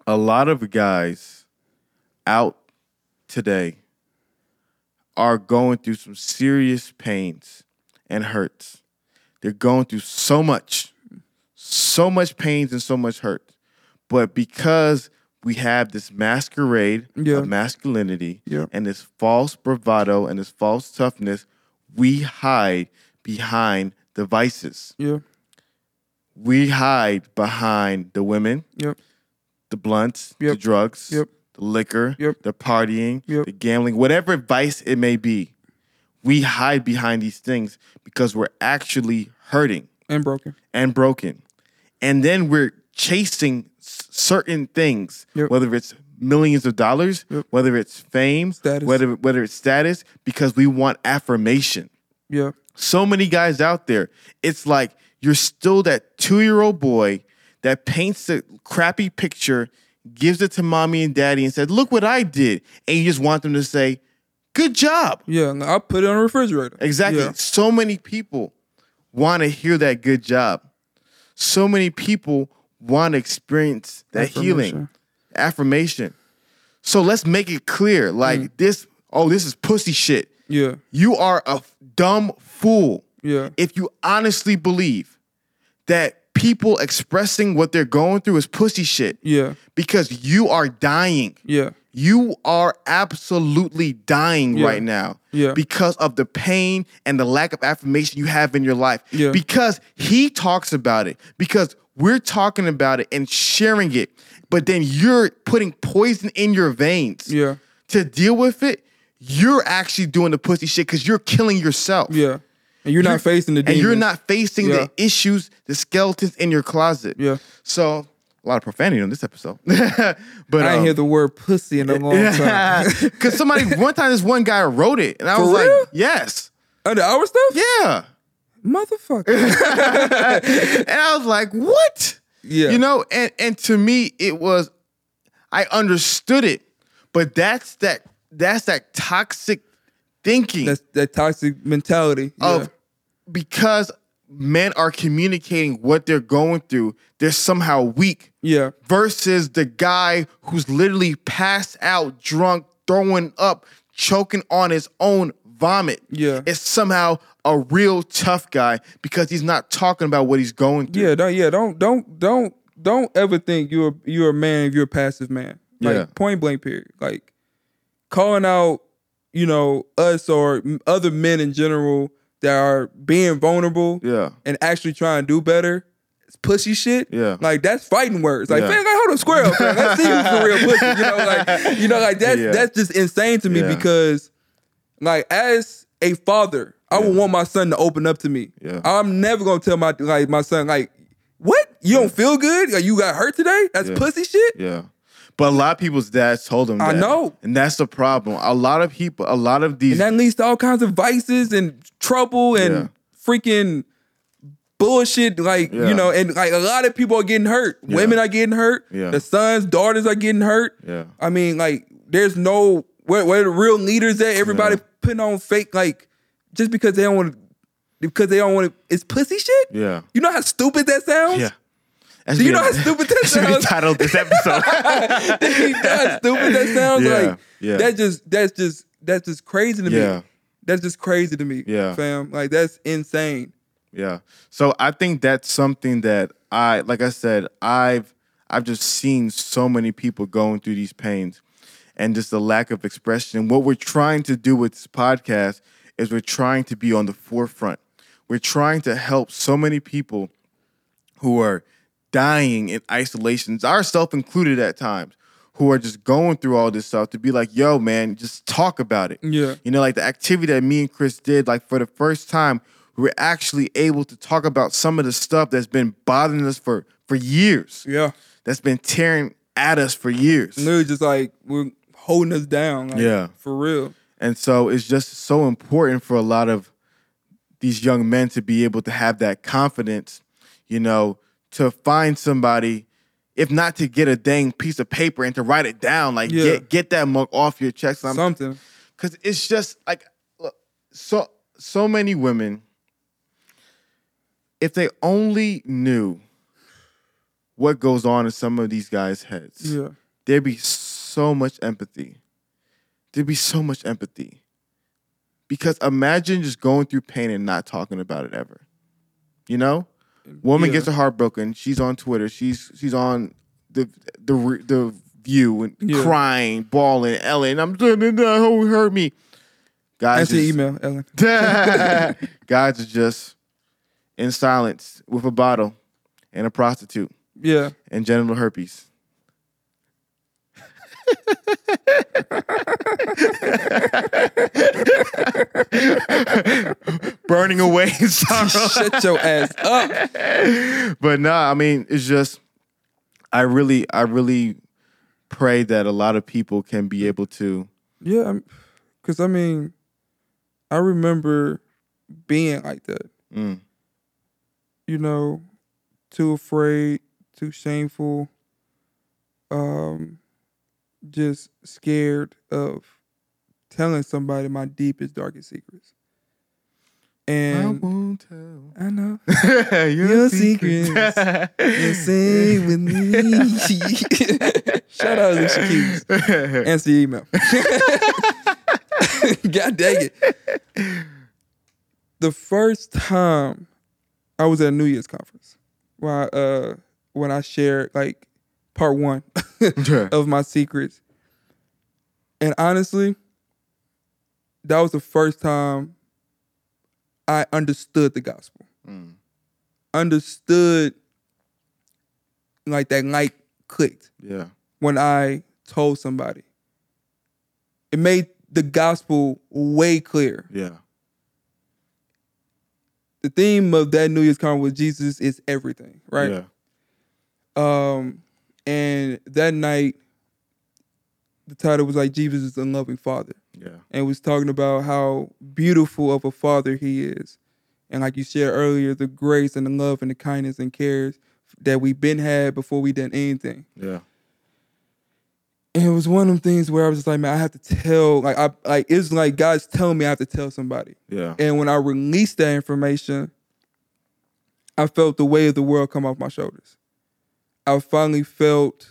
A lot of guys out today are going through some serious pains and hurts. They're going through so much, so much pains and so much hurt. But because we have this masquerade Yeah. of masculinity Yeah. and this false bravado and this false toughness, we hide behind the vices Yeah. we hide behind the women, Yep. the blunts, the drugs, Yep. the liquor, Yep. the partying, Yep. the gambling, whatever vice it may be. We hide behind these things because we're actually hurting And broken. and broken. And then we're chasing certain things, Yep. whether it's millions of dollars, Yep. whether it's fame, Status. whether whether it's status, because we want affirmation Yeah. so many guys out there. It's like you're still that two year old boy that paints a crappy picture, gives it to mommy and daddy, and said, Look what I did. And you just want them to say, Good job. Yeah. and I'll put it on the refrigerator. Exactly. Yeah. So many people want to hear that good job. So many people want to experience that healing, Affirmation. affirmation. So let's make it clear like Mm. this, oh, this is pussy shit. Yeah. You are a dumb fool Yeah. if you honestly believe that people expressing what they're going through is pussy shit Yeah. because you are dying. Yeah. You are absolutely dying Yeah. right now Yeah. because of the pain and the lack of affirmation you have in your life. Yeah. Because he talks about it, because we're talking about it and sharing it, but then you're putting poison in your veins Yeah. to deal with it. You're actually doing the pussy shit because you're killing yourself Yeah. And you're, You're- not facing the and you're not facing Yeah. the issues, the skeletons in your closet. Yeah. So a lot of profanity on this episode, but I um, hear the word pussy in a long time. because somebody one time this one guy wrote it, and I For was real? like, yes, Under our stuff? yeah, Motherfucker. and I was like, what? Yeah. You know, and and to me it was, I understood it, but that's that that's that toxic thinking That's that toxic mentality. Yeah. of because men are communicating what they're going through, they're somehow weak yeah. versus the guy who's literally passed out, drunk, throwing up, choking on his own vomit. Yeah. Is somehow a real tough guy because he's not talking about what he's going through. Yeah, don't yeah, don't don't don't don't ever think you're you're a man if you're a passive man. Like Yeah. point blank period. Like calling out, you know, us or other men in general that are being vulnerable Yeah. and actually trying to do better. It's pussy shit. Yeah. Like that's fighting words. Like, Yeah. man, like, hold on, square up. Man. Let's see who's the real pussy. You know, like you know, like that's Yeah. that's just insane to me because like as a father, I would want my son to open up to me. Yeah. I'm never gonna tell my like my son like, what? You don't feel good? Like you got hurt today? That's Yeah. pussy shit. Yeah. But a lot of people's dads told them I know. And that's the problem. A lot of people, a lot of these And that leads to all kinds of vices and trouble and Yeah. freaking bullshit. Like, Yeah. you know, and like a lot of people are getting hurt. Women are getting hurt. Yeah. The sons, daughters are getting hurt. Yeah. I mean, like, there's no where where the real leaders at? Everybody Yeah. putting on fake, like, just because they don't want to because they don't want to it's pussy shit? Yeah. You know how stupid that sounds? Yeah. That's Do you know how stupid that that should be the sounds? title of this episode. you know how stupid that sounds? Yeah, Like yeah. that just that's just that's just crazy to Yeah. me. That's just crazy to me. Yeah. Fam. Like that's insane. Yeah. So I think that's something that I like I said, I've I've just seen so many people going through these pains and just the lack of expression. What we're trying to do with this podcast is we're trying to be on the forefront. We're trying to help so many people who are dying in isolations, ourselves included at times, who are just going through all this stuff to be like, yo, man, just talk about it. Yeah. You know, like the activity that me and Chris did, like for the first time, we were actually able to talk about some of the stuff that's been bothering us for for years. Yeah. That's been tearing at us for years. Literally just like we're holding us down. Like, Yeah. For real. And so it's just so important for a lot of these young men to be able to have that confidence, you know, to find somebody, if not to get a dang piece of paper and to write it down, like Yeah. get get that mug off your chest. I'm- Something. Cause it's just like look, so so many women, if they only knew what goes on in some of these guys' heads, Yeah. there'd be so much empathy. There'd be so much empathy. Because imagine just going through pain and not talking about it ever. You know? Woman Yeah. gets her heart broken. She's on Twitter. She's she's on the the the view and Yeah. crying, bawling, Ellen, I'm who hurt me. Guys that's just, email, Ellen. guys are just in silence with a bottle and a prostitute Yeah. and genital herpes. Burning away in sorrow. Shut your ass up. but nah, I mean, it's just I really, I really pray that a lot of people can be able to Yeah, because I mean, I remember being like that. Mm. You know, too afraid, too shameful, um, just scared of telling somebody my deepest, darkest secrets. And I won't tell I, know your, Your secrets. you say with me. Shout out to Alicia Keys. Answer your email. God dang it. The first time I was at a New Year's conference, where I, uh, when I shared like part one of my secrets, and honestly, that was the first time I understood the gospel. Mm. Understood like that light clicked Yeah. when I told somebody. It made the gospel way clear. Yeah. The theme of that New Year's conference with Jesus is everything, right? Yeah. Um, and that night, the title was like Jesus is a loving Father, Yeah. and was talking about how beautiful of a Father He is, and like you shared earlier, the grace and the love and the kindness and cares that we've been had before we did anything. Yeah. And it was one of them things where I was just like, man, I have to tell, like, I like it's like God's telling me I have to tell somebody. Yeah. And when I released that information, I felt the weight of the world come off my shoulders. I finally felt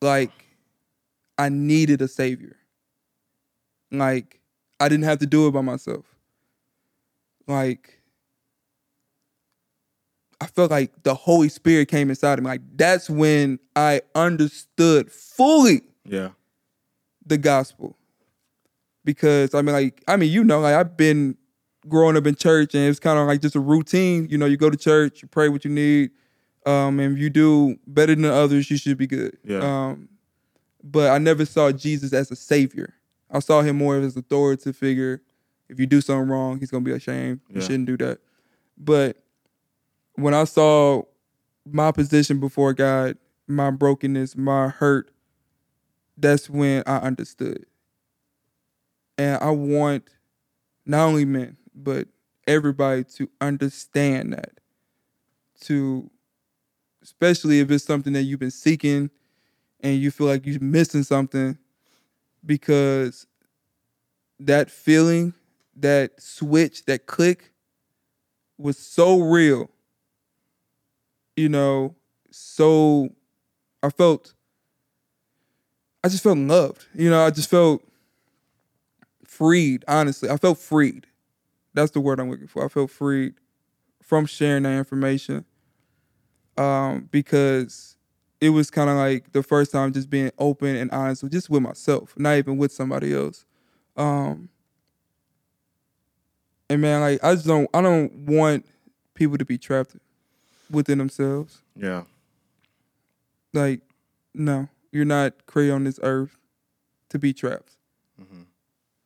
like I needed a savior. Like I didn't have to do it by myself. Like I felt like the Holy Spirit came inside of me. Like that's when I understood fully Yeah. the gospel. Because I mean, like, I mean, you know, like I've been growing up in church and it's kind of like just a routine. You know, you go to church, you pray what you need. Um, and if you do better than others, you should be good. Yeah. Um, but I never saw Jesus as a savior. I saw him more as an authoritative figure. If you do something wrong, he's gonna be ashamed. You shouldn't do that. But when I saw my position before God, my brokenness, my hurt, that's when I understood. And I want not only men, but everybody to understand that. To especially if it's something that you've been seeking and you feel like you're missing something because that feeling, that switch, that click was so real. You know, so I felt I just felt loved. You know, I just felt freed, honestly. I felt freed. That's the word I'm looking for. I felt freed from sharing that information. Um, because it was kind of like the first time just being open and honest with just with myself, not even with somebody else. Um, and man, like I just don't I don't want people to be trapped within themselves. Yeah. Like, no, you're not created on this earth to be trapped Mhm.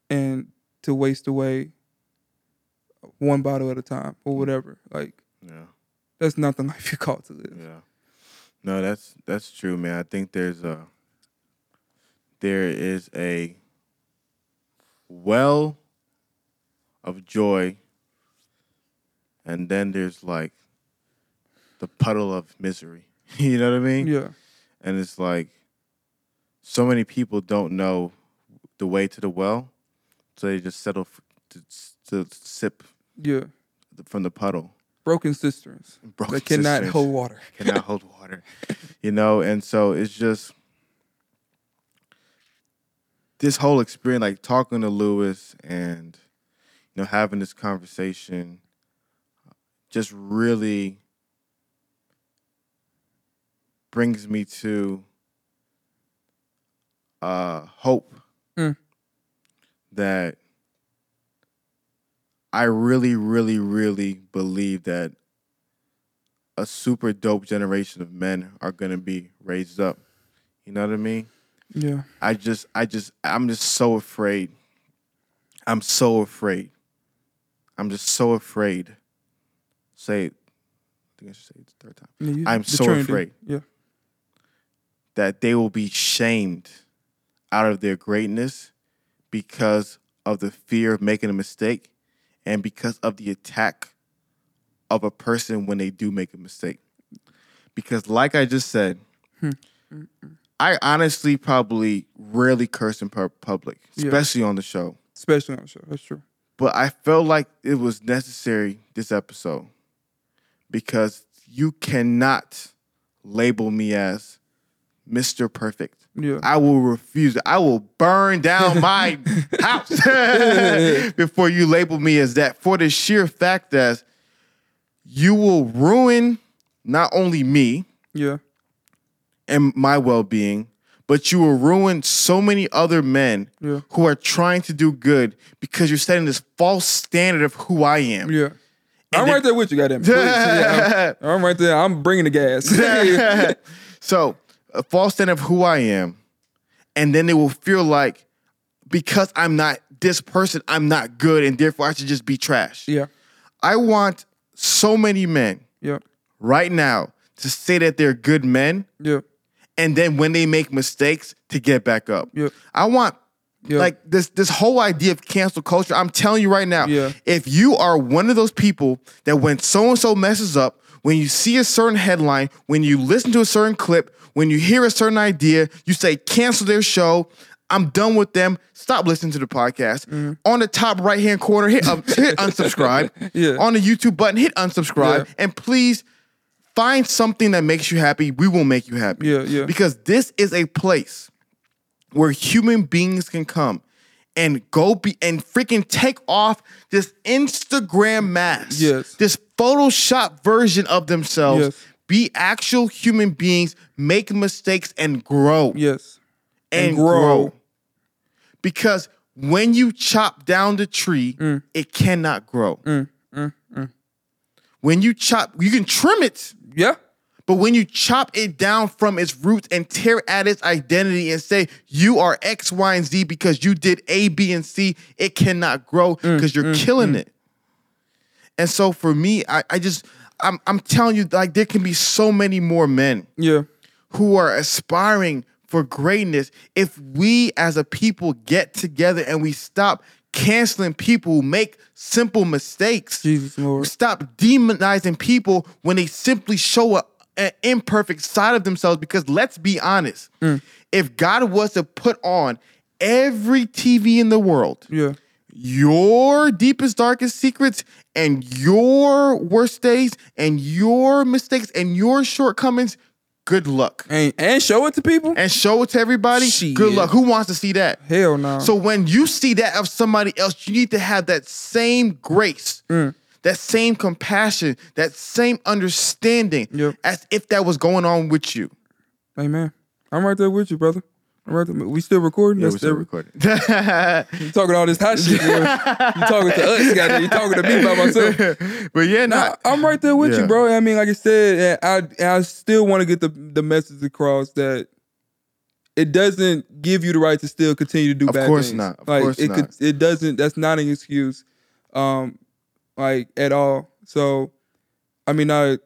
and to waste away one bottle at a time or whatever. Like, Yeah. That's not the life you're called to live. Yeah. No, that's that's true, man. I think there's a there is a well of joy and then there's like the puddle of misery. you know what I mean? Yeah, And it's like so many people don't know the way to the well, so they just settle f- to, to sip yeah. from the puddle. Broken cisterns Broken that cannot cisterns. hold water. cannot hold water. You know, and so it's just this whole experience, like talking to Lewis and you know having this conversation, just really brings me to uh, hope Mm. that I really, really, really believe that a super dope generation of men are gonna be raised up. You know what I mean? Yeah, I just, I just, I'm just so afraid. I'm so afraid. I'm just so afraid. Say, it. I think I should say it the third time. Yeah, you- I'm so afraid. Yeah, that they will be shamed out of their greatness because of the fear of making a mistake and because of the attack of a person when they do make a mistake. Because, like I just said, hmm. I honestly probably rarely curse in pu- public, Yeah. especially on the show. especially on the show. That's true. But I felt like it was necessary this episode because you cannot label me as Mr. Perfect. Yeah, I will refuse it. I will burn down my house before you label me as that for the sheer fact that you will ruin not only me yeah, and my well being, but you will ruin so many other men Yeah. who are trying to do good because you're setting this false standard of who I am. yeah. I'm then- right there with you, goddamn. Yeah, I'm, I'm right there. I'm bringing the gas. so a false standard of who I am, and then they will feel like because I'm not this person, I'm not good, and therefore I should just be trash. yeah, I want so many men yeah, right now to say that they're good men, yeah, and then when they make mistakes, to get back up. Yeah. I want yeah. like this this whole idea of cancel culture. I'm telling you right now, Yeah. if you are one of those people that when so and so messes up, when you see a certain headline, when you listen to a certain clip, when you hear a certain idea, you say, cancel their show. I'm done with them. Stop listening to the podcast. Mm-hmm. On the top right hand corner, hit, um, hit unsubscribe. Yeah. On the YouTube button, hit unsubscribe. Yeah. And please find something that makes you happy. We will make you happy. Yeah, yeah. Because this is a place where human beings can come and go be and freaking take off this Instagram mask. Yes. This Photoshop version of themselves. Yes. Be actual human beings, make mistakes and grow. Yes. And, And grow. grow. Because when you chop down the tree, Mm. it cannot grow. Mm, mm, mm. When you chop, you can trim it. Yeah. But when you chop it down from its roots and tear at its identity and say you are X, Y, and Z because you did A, B, and C, it cannot grow Mm, because you're killing it. And so for me, I, I just I'm I'm telling you, like there can be so many more men Yeah. who are aspiring for greatness if we as a people get together and we stop canceling people who make simple mistakes. Jesus Lord. Stop demonizing people when they simply show a, an imperfect side of themselves. Because let's be honest, mm. if God was to put on every TV in the world, Yeah. Your deepest, darkest secrets and your worst days and your mistakes and your shortcomings, good luck. And and show it to people? And show it to everybody, Shit. good luck. Who wants to see that? Hell no. So when you see that of somebody else, you need to have that same grace, Mm. that same compassion, that same understanding Yep. as if that was going on with you. Amen. I'm right there with you, brother. I'm right there. We still recording? That's still recording. You talking all this hot shit. bro. you talking to us, goddamn. You talking to me by myself. but yeah, Nah, not. I'm right there with Yeah. you, bro. I mean, like I said, I I still want to get the the message across that it doesn't give you the right to still continue to do bad things. Of bad course things. not. Of like course it not. could it doesn't that's not an excuse um like at all. So I mean I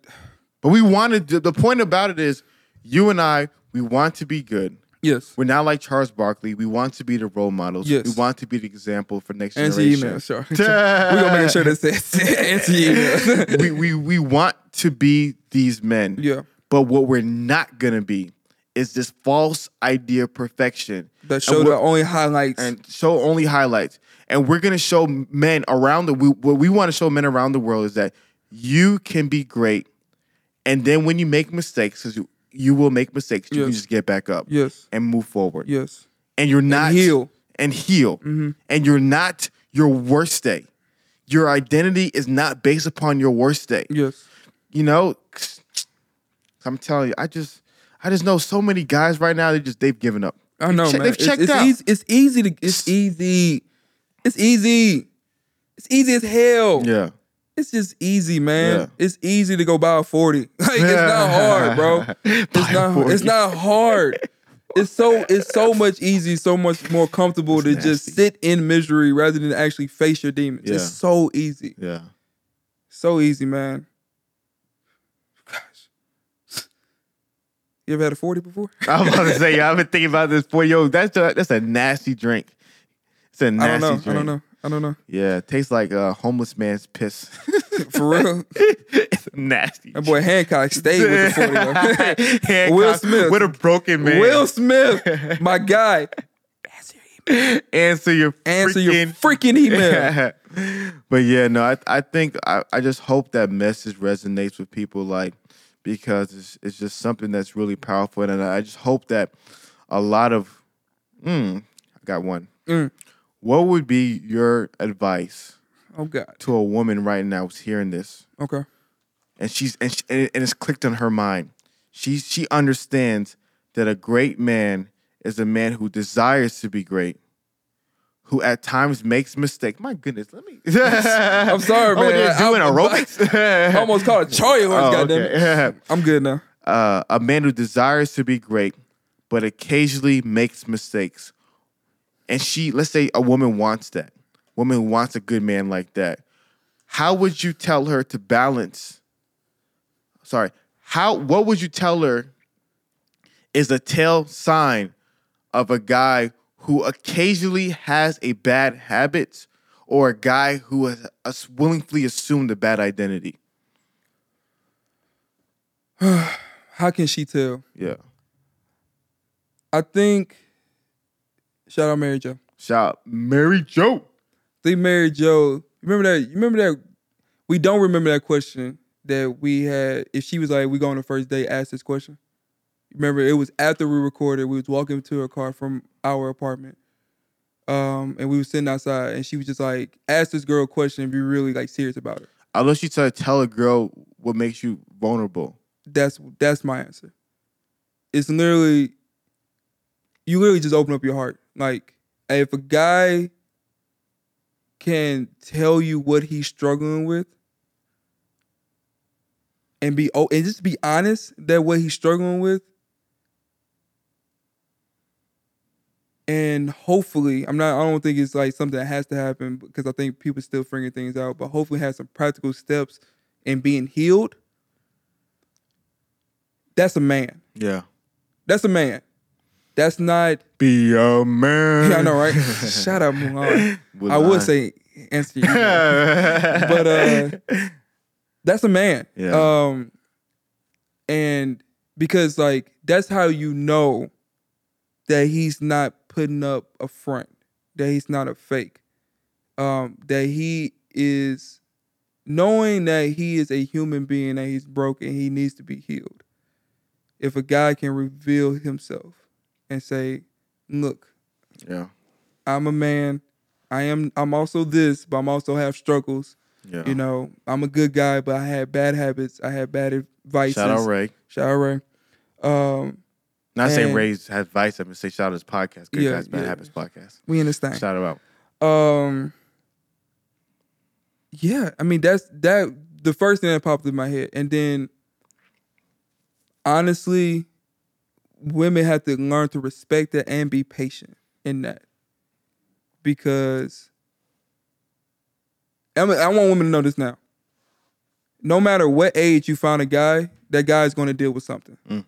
But we wanted to, the point about it is, you and I, we want to be good. Yes. We're not like Charles Barkley. We want to be the role models. Yes. We want to be the example for next Answer generation. email, sure. We're gonna make sure that says answer email. we, we we want to be these men. yeah. But what we're not gonna be is this false idea of perfection That show the only highlights. and show only highlights. And we're gonna show men around the we, what we want to show men around the world is that you can be great, and then when you make mistakes, because you, will make mistakes, you can just get back up yes. and move forward. Yes. And you're not heal. Mm-hmm. and heal, and you're not your worst day. Your identity is not based upon your worst day Yes. you know, I'm telling you, I just, I just know so many guys right now. They just they've given up. I know, che- man. they've It's- checked it's, out. Easy, it's easy to. It's easy. It's easy. It's easy as hell. Yeah, It's just easy, man. Yeah. It's easy to go buy a forty. Like it's not hard, bro. It's not. It's not hard. It's so. It's so much easy. So much more comfortable to just sit in misery rather than actually face your demons. Yeah. It's so easy. yeah. So easy, man. Gosh. You ever had a forty before? I'm about to say, I've been thinking about this for yo. That's a, that's a nasty drink. It's a nasty don't know. drink. I don't know. I don't know. Yeah, it tastes like a homeless man's piss. For real. it's nasty. That boy Hancock stayed with the 40. Hancock Will Smith. with a broken man. Will Smith, my guy. answer your Answer your freaking- freaking email. but yeah, no, I I think I, I just hope that message resonates with people like because it's it's just something that's really powerful and I just hope that a lot of mm, I got one. Mm. What would be your advice Oh God. to a woman right now who's hearing this Okay. and she's and, she, and it's clicked on her mind. She she understands that a great man is a man who desires to be great, who at times makes mistakes. My goodness, let me. I'm sorry, Oh, man. you're doing I'm- aerobics. I almost called a Charlie horse, Oh, goddamn okay. it. I'm good now. uh, a man who desires to be great, but occasionally makes mistakes. And she, let's say a woman wants that. Woman wants a good man like that. How would you tell her to balance? Sorry. How what would you tell her is a tell sign of a guy who occasionally has a bad habit or a guy who has willingly assumed a bad identity? How can she tell? Yeah. I think. Shout out Mary Joe. Shout out Mary Joe. Think Mary Jo. Remember that? You remember that? We don't remember that question that we had. If she was like, "We go on the first date," ask this question. Remember, it was after we recorded. We was walking to her car from our apartment, um, and we was sitting outside, and she was just like, "Ask this girl a question and be really like serious about it." Love she tried to tell a girl what makes you vulnerable. That's that's my answer. It's literally, you literally just open up your heart. Like, if a guy can tell you what he's struggling with, and be oh, and just be honest that what he's struggling with, and hopefully, I'm not. I don't think it's like something that has to happen because I think people still figuring things out. But hopefully, have some practical steps in being healed. That's a man. Yeah. That's a man. That's not. Be a man. Yeah, I know, right? Shout out Mulan. I would say answer your email. but uh that's a man. Yeah. Um and because like that's how you know that he's not putting up a front, that he's not a fake. Um that he is knowing that he is a human being that he's broken, he needs to be healed. If a guy can reveal himself and say, "Look, yeah. I'm a man. I am I'm also this, but I'm also have struggles. Yeah. You know, I'm a good guy, but I had bad habits. I had bad advice. Shout out Ray. Shout out Ray. Um, Not saying And- Ray has advice. I'm gonna say shout out his podcast. Good Yeah, guys, bad yeah. habits podcast. we understand. Shout out. Um Yeah, I mean that's that the first thing that popped in my head. And then honestly, women have to learn to respect that and be patient in that. Because I, mean, I want women to know this now. No matter what age you find a guy, that guy is going to deal with something. Mm.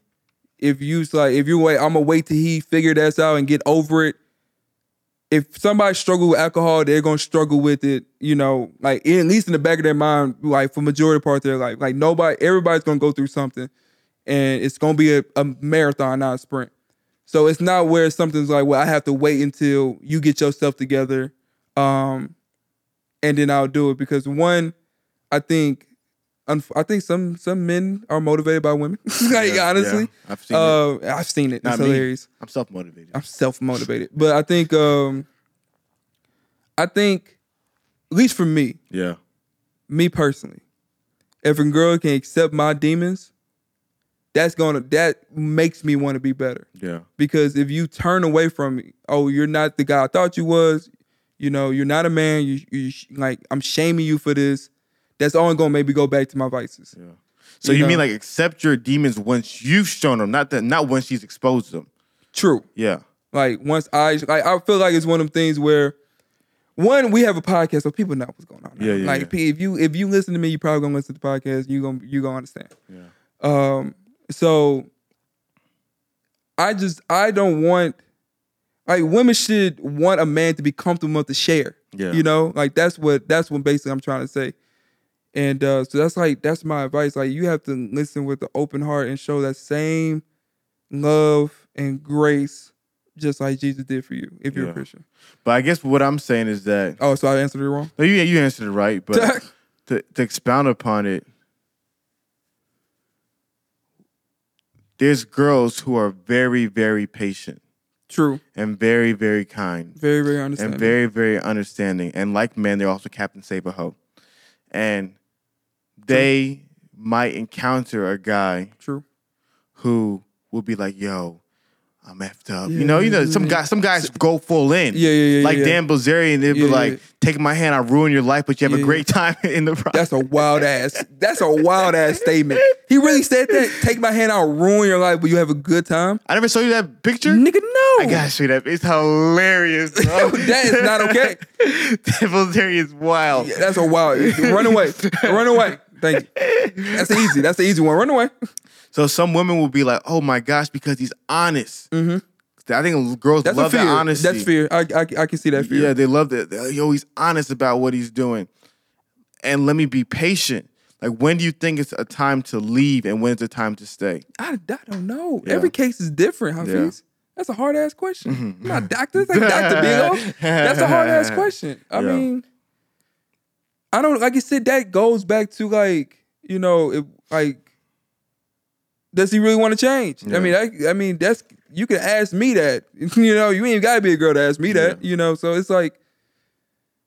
If you like, if you wait, I'm gonna wait till he figure that out and get over it. If somebody struggle with alcohol, they're gonna struggle with it. You know, like at least in the back of their mind, like for majority part of their life, like nobody, everybody's gonna go through something, and it's gonna be a, a marathon, not a sprint. So it's not where something's like, well, I have to wait until you get yourself together, um, and then I'll do it because one, I think, I think some some men are motivated by women. like Yeah, honestly, yeah. I've seen it. uh, I've seen it. Not It's me. I'm self motivated. I'm self motivated, but I think, um, I think, at least for me, Yeah. me personally, if a girl can accept my demons, that's gonna that makes me want to be better. Yeah. Because if you turn away from me, oh, you're not the guy I thought you was. You know, you're not a man. You, you like I'm shaming you for this. That's only gonna maybe go back to my vices. Yeah. So You you, know? mean like accept your demons once you've shown them, not that not once she's exposed them. True. Yeah. Like once I like I feel like it's one of them things where one, we have a podcast, so people know what's going on. now. Yeah, yeah, Like yeah. If you if you listen to me, you probably gonna listen to the podcast. You gonna you gonna understand. Yeah. Um, so I just I don't want like women should want a man to be comfortable enough to share. Yeah. You know, like that's what that's what basically I'm trying to say. And uh, so that's like that's my advice. Like you have to listen with an open heart and show that same love and grace, just like Jesus did for you if you're Yeah. a Christian. But I guess what I'm saying is that Oh, so I answered it wrong. no, you you answered it right, but to, to expound upon it, there's girls who are very, very patient True. and very, very kind Very very understanding. and very, very understanding. And like men, they're also Captain Save a Ho. And they might encounter a guy True. who will be like, yo, I'm effed up. Yeah, you know, you know, some guys some guys go full in. Yeah, yeah, yeah. Like yeah. Dan Bilzerian, they'd Yeah, be like, take my hand, I ruin your life, but you have a great time in the process. That's a wild ass. That's a wild ass statement. He really said that. Take my hand, I'll ruin your life, but you have a good time. I never saw you that picture. Nigga, no. I gotta show you that. It's hilarious, bro. That is not okay. Dan Bilzerian is wild. Yeah, that's a wild. Run away. Run away. Thank you. That's easy. That's the easy one. Run away. So some women will be like, oh my gosh, because he's honest. Mhm. I think girls That's love that honesty. That's fear. I, I I can see that fear. Yeah, they love that. Yo, he's honest about what he's doing. And let me be patient. Like when do you think it's a time to leave and when's a time to stay? I, I don't know. Yeah. Every case is different, Hafeez. Yeah. Mm-hmm. That's a hard ass question. I'm not a doctor. It's like Dr. Bigelow. That's a hard ass question. I Yeah. mean, I don't like you said, that goes back to like, you know, it, like, does he really want to change? Yeah. I mean, I, I mean, that's you can ask me that. You know, you ain't gotta be a girl to ask me that. You know, so it's like,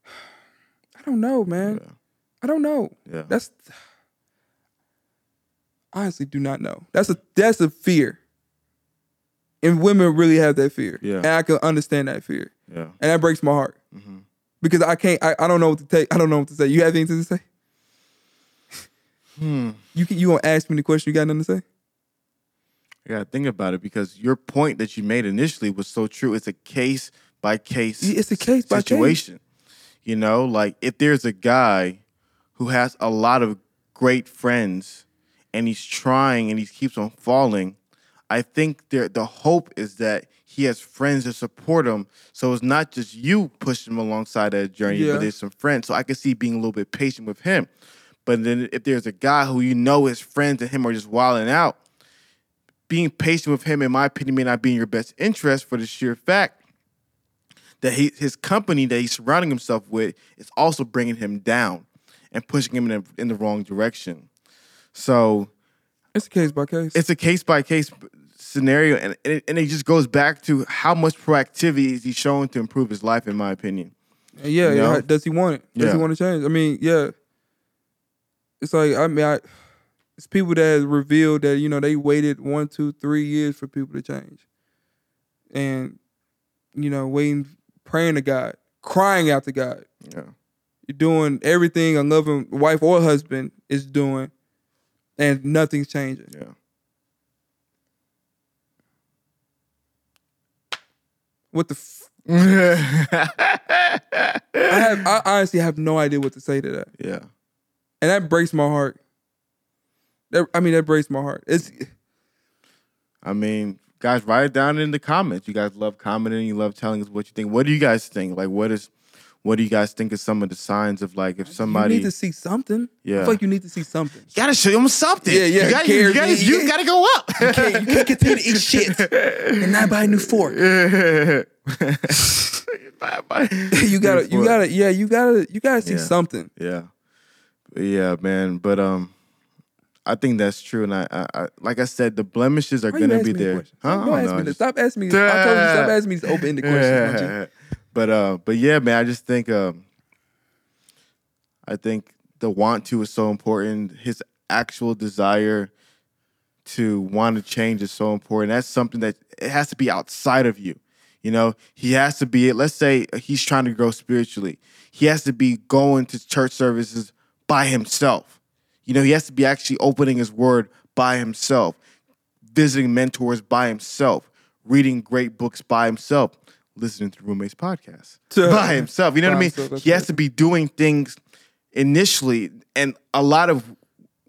I don't know, man. Yeah. I don't know. Yeah. That's I honestly do not know. That's a that's a fear. And women really have that fear. Yeah. And I can understand that fear. Yeah. And that breaks my heart. Mm-hmm. Because I can't I, I don't know what to take. I don't know what to say. You have anything to say? Hmm. You can you gonna ask me the question, you got nothing to say? I gotta think about it because your point that you made initially was so true. It's a case by case. It's a case by case. situation. You know, like if there's a guy who has a lot of great friends and he's trying and he keeps on falling, I think there the hope is that he has friends that support him. So it's not just you pushing him alongside that journey, Yeah. but there's some friends. So I can see being a little bit patient with him. But then if there's a guy who you know his friends and him are just wilding out, being patient with him, in my opinion, may not be in your best interest for the sheer fact that he, his company that he's surrounding himself with is also bringing him down and pushing him in, a, in the wrong direction. So It's a case by case. it's a case by case scenario, and, and, it, and it just goes back to how much proactivity is he showing to improve his life, in my opinion. yeah, you yeah. Does he want it? Does Yeah. he want to change? I mean, yeah. It's like I mean, I, it's people that revealed that you know they waited one, two, three years for people to change, and you know waiting, praying to God, crying out to God. Yeah. You're doing everything a loving wife or husband is doing, and nothing's changing. Yeah. What the? F- I have. I honestly have no idea what to say to that. yeah. and that breaks my heart. That I mean, that breaks my heart. It's I mean, guys, write it down in the comments. You guys love commenting. You love telling us what you think. What do you guys think? Like, what is, what do you guys think is some of the signs of like if somebody? you need to see something. I Yeah. feel like you need to see something. You gotta show them something. Yeah, yeah, You gotta, you, gotta, you- you gotta go up. You can't, you can't continue to eat shit and not buy a new fork. You gotta, you gotta, yeah, you gotta, you gotta see Yeah. something. Yeah, yeah, man. But um, I think that's true, and I, I, I like I said, the blemishes are Why gonna be me there. Huh? Don't ask don't me know, this. Stop asking me. This. I told you stop asking me these open-ended questions. But uh, but yeah, man. I just think um, I think the want to is so important. His actual desire to want to change is so important. That's something that it has to be outside of you. You know, he has to be. Let's say he's trying to grow spiritually. He has to be going to church services by himself. You know, he has to be actually opening his word by himself, visiting mentors by himself, reading great books by himself, listening to roommates podcasts To- by himself. You know what I mean? himself, he has right. to be doing things initially, and a lot of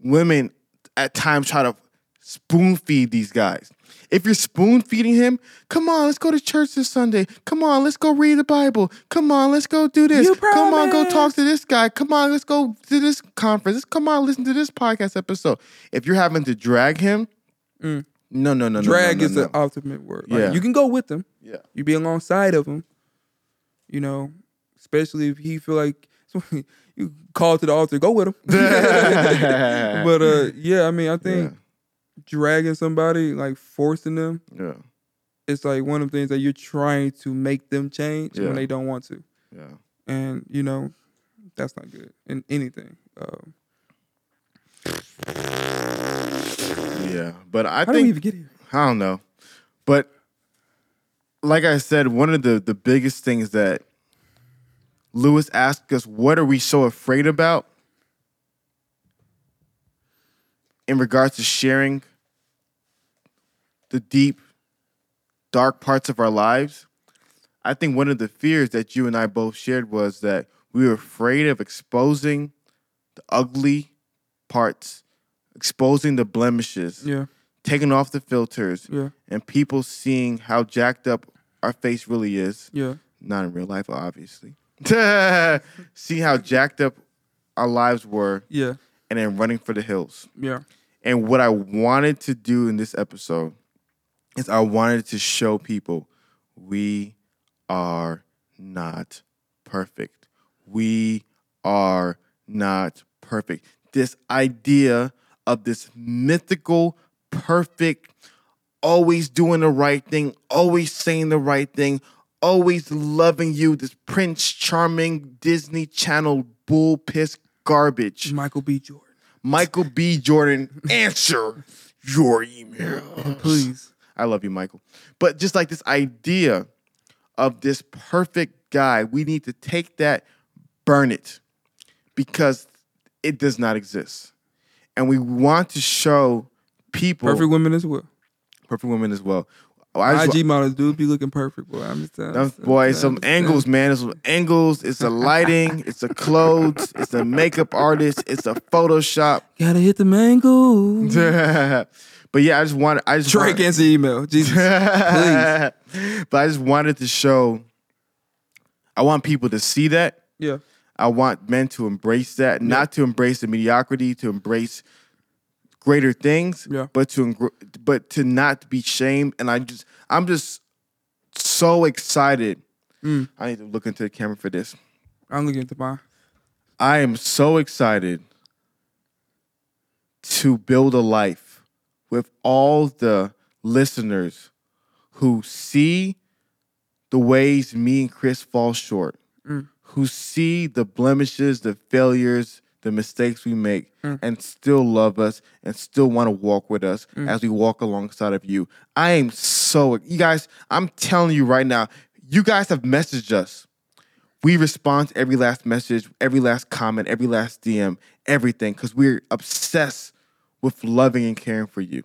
women at times try to spoon feed these guys. If you're spoon feeding him, come on, let's go to church this Sunday. Come on, let's go read the Bible. Come on, let's go do this. Come on, go talk to this guy. Come on, let's go to this conference. Come on, listen to this podcast episode. If you're having to drag him, Mm. No, no, no, no. Drag no, no, is no. the ultimate word. Like, Yeah. you can go with them. yeah. You be alongside of him. You know, especially if he feel like you call to the altar, go with him. but uh, yeah, I mean, I think dragging somebody, like forcing them, yeah, it's like one of the things that you're trying to make them change Yeah. when they don't want to, yeah. and you know, that's not good in anything. Um, Yeah, but I how do think we even get here? I don't know. But like I said, one of the, the biggest things that Lewis asked us, what are we so afraid about in regards to sharing the deep, dark parts of our lives? I think one of the fears that you and I both shared was that we were afraid of exposing the ugly parts, exposing the blemishes Yeah, taking off the filters yeah, and people seeing how jacked up our face really is. yeah, Not in real life, obviously. See how jacked up our lives were yeah, and then running for the hills. Yeah. And what I wanted to do in this episode is I wanted to show people we are not perfect. We are not perfect. This idea of this mythical, perfect, always doing the right thing, always saying the right thing, always loving you, this Prince Charming Disney Channel bull piss garbage. Michael B. Jordan. Michael B. Jordan, answer your email. Please. I love you, Michael. But just like this idea of this perfect guy, we need to take that, burn it, because it does not exist. And we want to show people Perfect women as well. perfect women as well. I just- IG models do be looking perfect, boy. I'm just telling you. boy, some angles, man. It's some angles. It's the lighting. it's the clothes. It's the makeup artist. It's the Photoshop. Gotta hit the mango. but yeah, I just wanted. I just Drake answer email. Jesus. Please. but I just wanted to show. I want people to see that. Yeah. I want men to embrace that, not to embrace the mediocrity, to embrace greater things, Yeah. but to engr- but to not be shamed. And I just, I'm just so excited. Mm. I need to look into the camera for this. I'm looking into mine. I am so excited to build a life with all the listeners who see the ways me and Chris fall short. Who see the blemishes, the failures, the mistakes we make, Mm. and still love us and still want to walk with us Mm. as we walk alongside of you. I am so, you guys, I'm telling you right now, you guys have messaged us we respond to every last message, every last comment, every last DM, everything, because we're obsessed with loving and caring for you.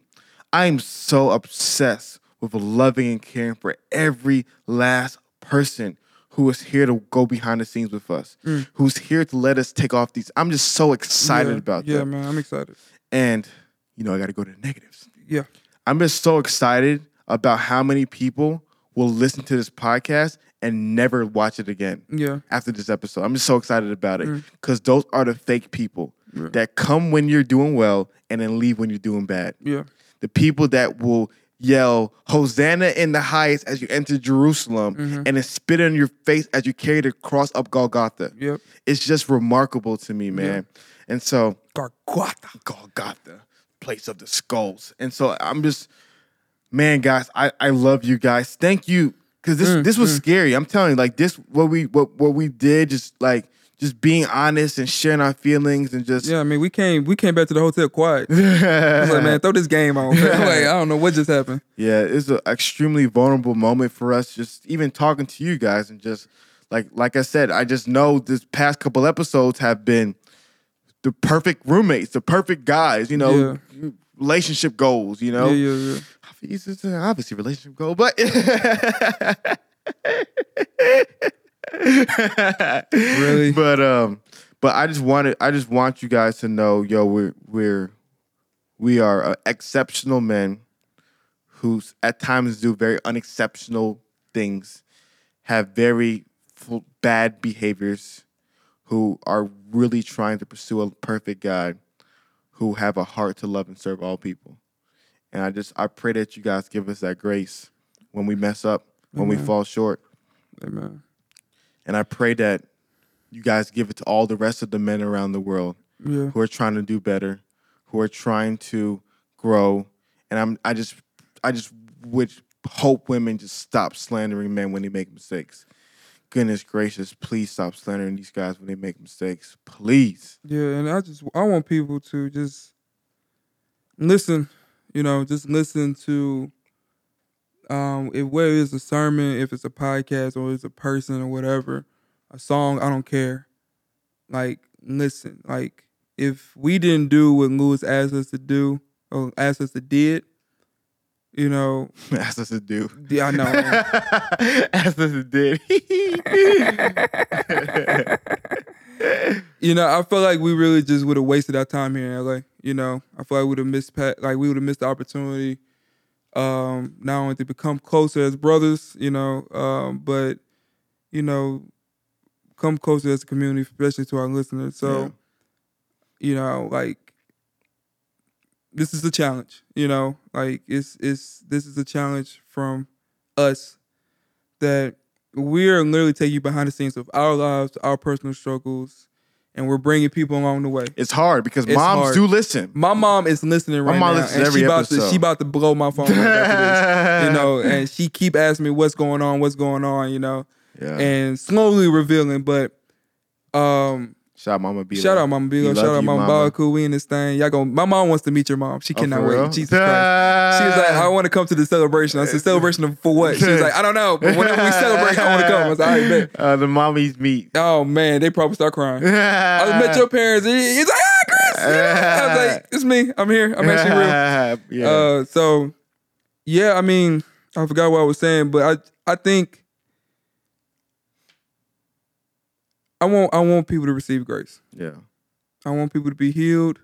I am so obsessed with loving and caring for every last person who is here to go behind the scenes with us, who's here to let us take off these. I'm just so excited yeah. about Yeah, that. Yeah, man. I'm excited. And, you know, I got to go to the negatives. Yeah. I'm just so excited about how many people will listen to this podcast and never watch it again Yeah. after this episode. I'm just so excited about it Mm. because those are the fake people Yeah. that come when you're doing well and then leave when you're doing bad. Yeah. The people that will yell Hosanna in the highest as you enter Jerusalem Mhm. and then spit in your face as you carry the cross up Golgotha. Yep. It's just remarkable to me, man. And so Garguata. Golgotha, place of the skulls. And so I'm just, man, guys, I, I love you guys. Thank you. Cause this Mm, this was scary. I'm telling you, like this what we what what we did, just like just being honest and sharing our feelings and just Yeah, I mean, we came we came back to the hotel quiet. I was like, man, throw this game on. like, I don't know what just happened. Yeah, it's an extremely vulnerable moment for us. Just even talking to you guys and just like like I said, I just know this past couple episodes have been the perfect roommates, the perfect guys. You know, relationship goals. You know, Yeah, yeah, yeah. It's it's an obviously relationship goal, but Really? But um, but I just wanted I just want you guys to know, yo, we're we're we are uh, exceptional men who at times do very unexceptional things, have very f- bad behaviors, who are really trying to pursue a perfect God, who have a heart to love and serve all people. And I just I pray that you guys give us that grace when we mess up, when we fall short. Amen. And I pray that you guys give it to all the rest of the men around the world Yeah. who are trying to do better, who are trying to grow. And I'm I just I just would hope women just stop slandering men when they make mistakes. Goodness gracious, please stop slandering these guys when they make mistakes. Please. Yeah, and I just I want people to just listen, you know, just listen to um if whether it's a sermon, if it's a podcast or it's a person or whatever, a song, I don't care. Like listen, like if we didn't do what Lewis asked us to do or asked us to did, you know, asked us to do. yeah, I know. Ask us to did. you know, I feel like we really just would have wasted our time here in LA. You know, I feel like we would have missed like we would have missed the opportunity, um, not only to become closer as brothers, you know, um, but you know, come closer as a community, especially to our listeners. So, Yeah. you know, like this is a challenge, you know, like it's it's this is a challenge from us that we're literally taking you behind the scenes of our lives, our personal struggles, and we're bringing people along the way. It's hard because It's moms hard. do listen. My mom is listening My right mom now, listens and every she about to episode. she about to blow my phone right this, you know, and she keep asking me what's going on, what's going on, you know, Yeah. and slowly revealing. But um, shout out Mama B. shout out Mama We shout out Mama Mama. Baku, we in this thing. Y'all go. My mom wants to meet your mom. She Oh, cannot for wait. real? Jesus Christ. She was like, I want to come to the celebration. I said, celebration of- for what? She was like, I don't know, but whenever we celebrate, I want to come. I was like, all right, bet. Uh, the mommies meet. Oh man, they probably start crying. I met your parents. He's like, ah, Chris. I was like, it's me. I'm here. I'm actually real. yeah. Uh, so yeah, I mean, I forgot what I was saying, but I I think I want I want people to receive grace. yeah. I want people to be healed,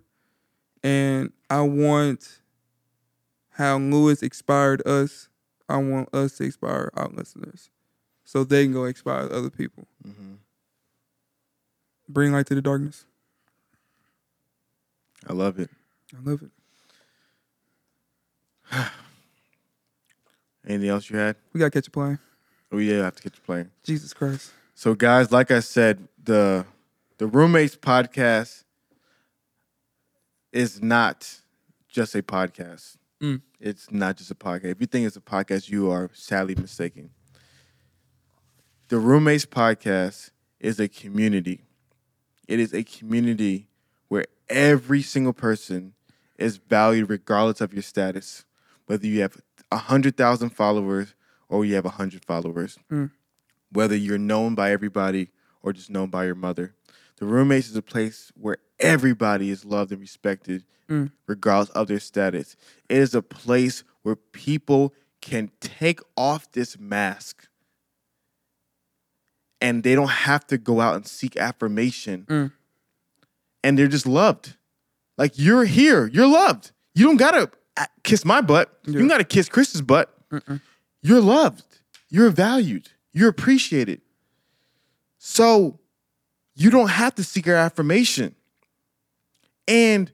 and I want how Lewis inspired us. I want us to inspire our listeners, so they can go inspire other people. Mhm. Bring light to the darkness. I love it. I love it. Anything else you had? We gotta catch a plane. Oh yeah, I have to get you plane. Jesus Christ. So guys, like I said, the the roommates podcast is not just a podcast. Mm. It's not just a podcast. If you think it's a podcast, you are sadly mistaken. The roommates podcast is a community. It is a community where every single person is valued regardless of your status, whether you have a hundred thousand followers or you have a hundred followers whether you're known by everybody or just known by your mother. The roommates is a place where everybody is loved and respected, Mm. regardless of their status. It is a place where people can take off this mask and they don't have to go out and seek affirmation. Mm. And they're just loved. Like you're here, you're loved. You don't gotta uh, kiss my butt. You don't gotta kiss Chris's butt. You're loved. You're valued. You're appreciated. So you don't have to seek our affirmation. And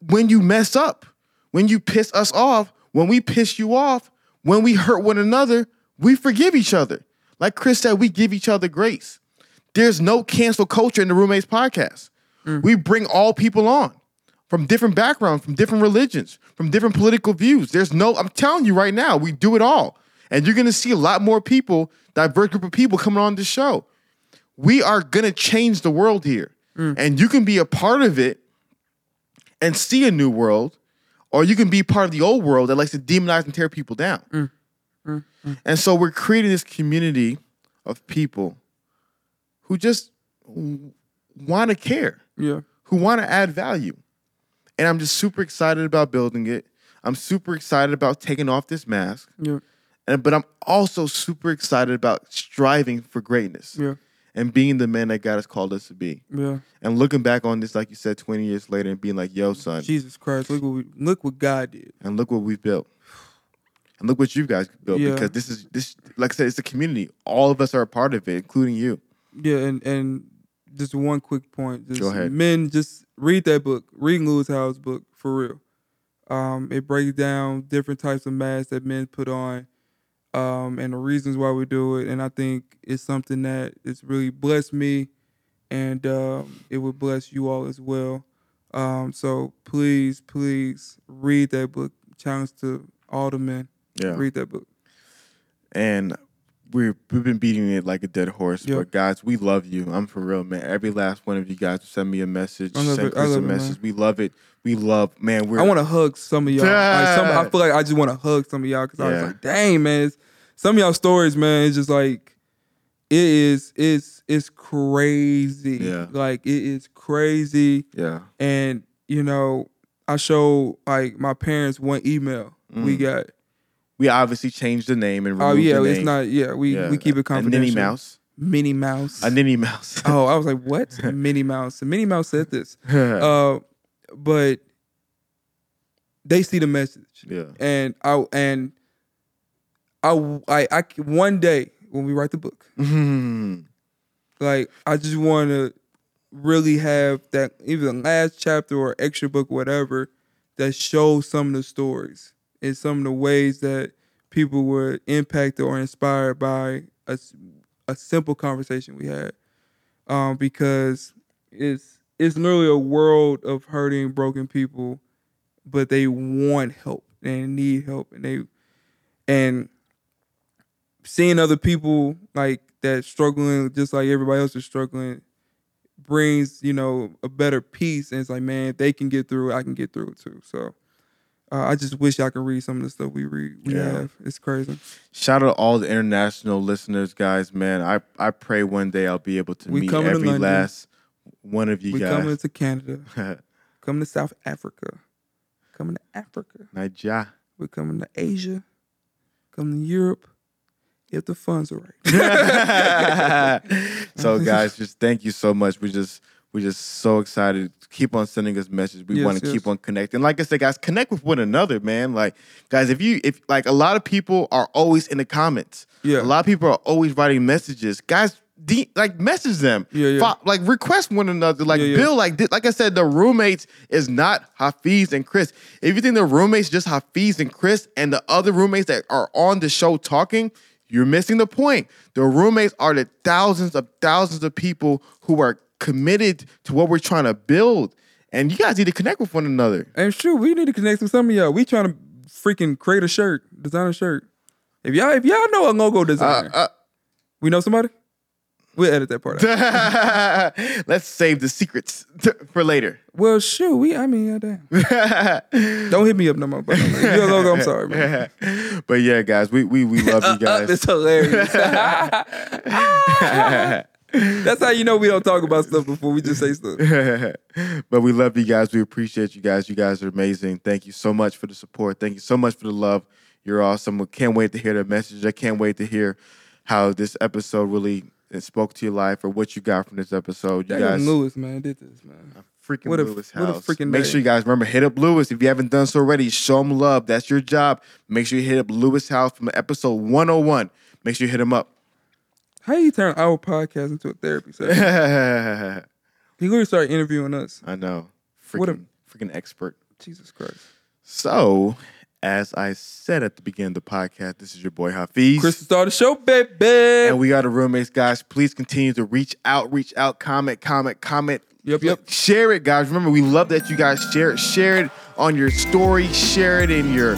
when you mess up, when you piss us off, when we piss you off, when we hurt one another, we forgive each other. Like Chris said, we give each other grace. There's no cancel culture in the Roommates podcast. Mm. We bring all people on from different backgrounds, from different religions, from different political views. There's no, I'm telling you right now, we do it all. And you're gonna see a lot more people, diverse group of people coming on the show. We are gonna change the world here. Mm. And you can be a part of it and see a new world, or you can be part of the old world that likes to demonize and tear people down. Mm. Mm. And so we're creating this community of people who just want to care Yeah. who want to add value. And I'm just super excited about building it. I'm super excited about taking off this mask. Yeah. And but I'm also super excited about striving for greatness Yeah. And being the man that God has called us to be. Yeah. And looking back on this, like you said, 20 years later and being like, yo, son, Jesus Christ. Look what we, look what God did. and look what we've built. And look what you guys built Yeah. because this is this like I said, it's a community. All of us are a part of it, including you. Yeah, and and just one quick point. Just Go ahead. Men, just read that book. Read Lewis Howes' book for real. Um, it breaks down different types of masks that men put on, um, and the reasons why we do it. And I think it's something that it's really blessed me, and um, it would bless you all as well. Um, so please, please read that book. Challenge to all the men. Yeah. Read that book. and we've we've been beating it like a dead horse. Yeah. But guys, we love you. I'm for real, man. Every last one of you guys send me a message, send it. Chris a love it, message. We love it. We love, man. We're I want to hug some of y'all. Like some, I feel like I just want to hug some of y'all because I was like, dang man, some of y'all stories, man, it's just like it is. It's it's crazy. Yeah. like it is crazy. yeah, And you know, I showed like my parents one email we Mm. got. We obviously changed the name and Oh yeah, it's not. Yeah, we Yeah. we keep it A confidential. Ninny Mouse, Minnie Mouse. a Ninny Mouse. oh, I was like, what? Minnie Mouse. And Minnie Mouse said this. Uh, but they see the message. yeah, and I and I, I I one day when we write the book, like I just want to really have that the last chapter or extra book, whatever, that shows some of the stories and some of the ways that people were impacted or inspired by a, a simple conversation we had. Um, because it's it's literally a world of hurting, broken people, but they want help and need help, and they and seeing other people like that struggling just like everybody else is struggling brings you know a better peace and it's like man if they can get through it i can get through it too so uh, i just wish i could read some of the stuff we read we Yeah. have it's crazy Shout out to all the international listeners, guys. Man, I, I pray one day I'll be able to We meet coming to every last one of you guys. we coming to canada coming to south africa coming to africa Nigeria. we're coming to asia coming to europe if the funds are right so guys, just thank you so much. We just we're just so excited. Keep on sending us messages. We Yes, want to yes. keep on connecting. Like I said, guys, connect with one another, man. Like, guys, if you if like a lot of people are always in the comments. Yeah. A lot of people are always writing messages. Guys, de- like message them. Yeah, yeah. Like request one another. Like Yeah, yeah. Bill, like like I said, the roommates is not Hafeez and Chris. If you think the roommates just Hafeez and Chris and the other roommates that are on the show talking, you're missing the point. The roommates are the thousands of thousands of people who are committed to what we're trying to build. And you guys need to connect with one another. And sure, we need to connect with some of y'all. We trying to freaking create a shirt, design a shirt. If y'all if y'all know a logo designer, Uh, we know somebody. We'll edit that part out. uh, let's save the secrets t- for later. well, sure, we. I mean, yeah, damn. Don't hit me up no more. But you're a logo. I'm sorry, man. but yeah, guys, we we, we love you guys. It's hilarious. That's how you know we don't talk about stuff before we just say stuff. but we love you guys. We appreciate you guys. You guys are amazing. Thank you so much for the support. Thank you so much for the love. You're awesome. We can't wait to hear the message. I can't wait to hear how this episode really spoke to your life or what you got from this episode. You guys Lewis, man, did this, man. freaking What a- Lewis what a house. freaking Make day. sure you guys remember hit up Lewis if you haven't done so already. Show him love. That's your job. Make sure you hit up Lewis Howes from episode 101. Make sure you hit him up. How you turn our podcast into a therapy session? He literally started interviewing us. I know. What a- Freaking, freaking expert. Jesus Christ. So, as I said at the beginning of the podcast, this is your boy Hafeez. Chris started the show, baby. and we are the roommates, guys. Please continue to reach out, reach out, comment, comment, comment. Yep, yep. Share it, guys. Remember, we love that you guys share it. Share it on your story, share it in your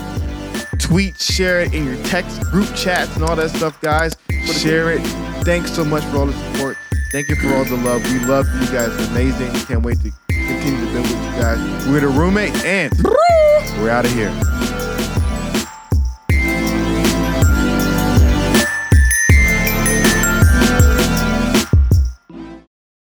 tweets, share it in your text group chats and all that stuff, guys. Share it. Thanks so much for all the support. Thank you for all the love. We love you guys. Amazing. Can't wait to continue to build with you guys. We're the roommates, and we're out of here.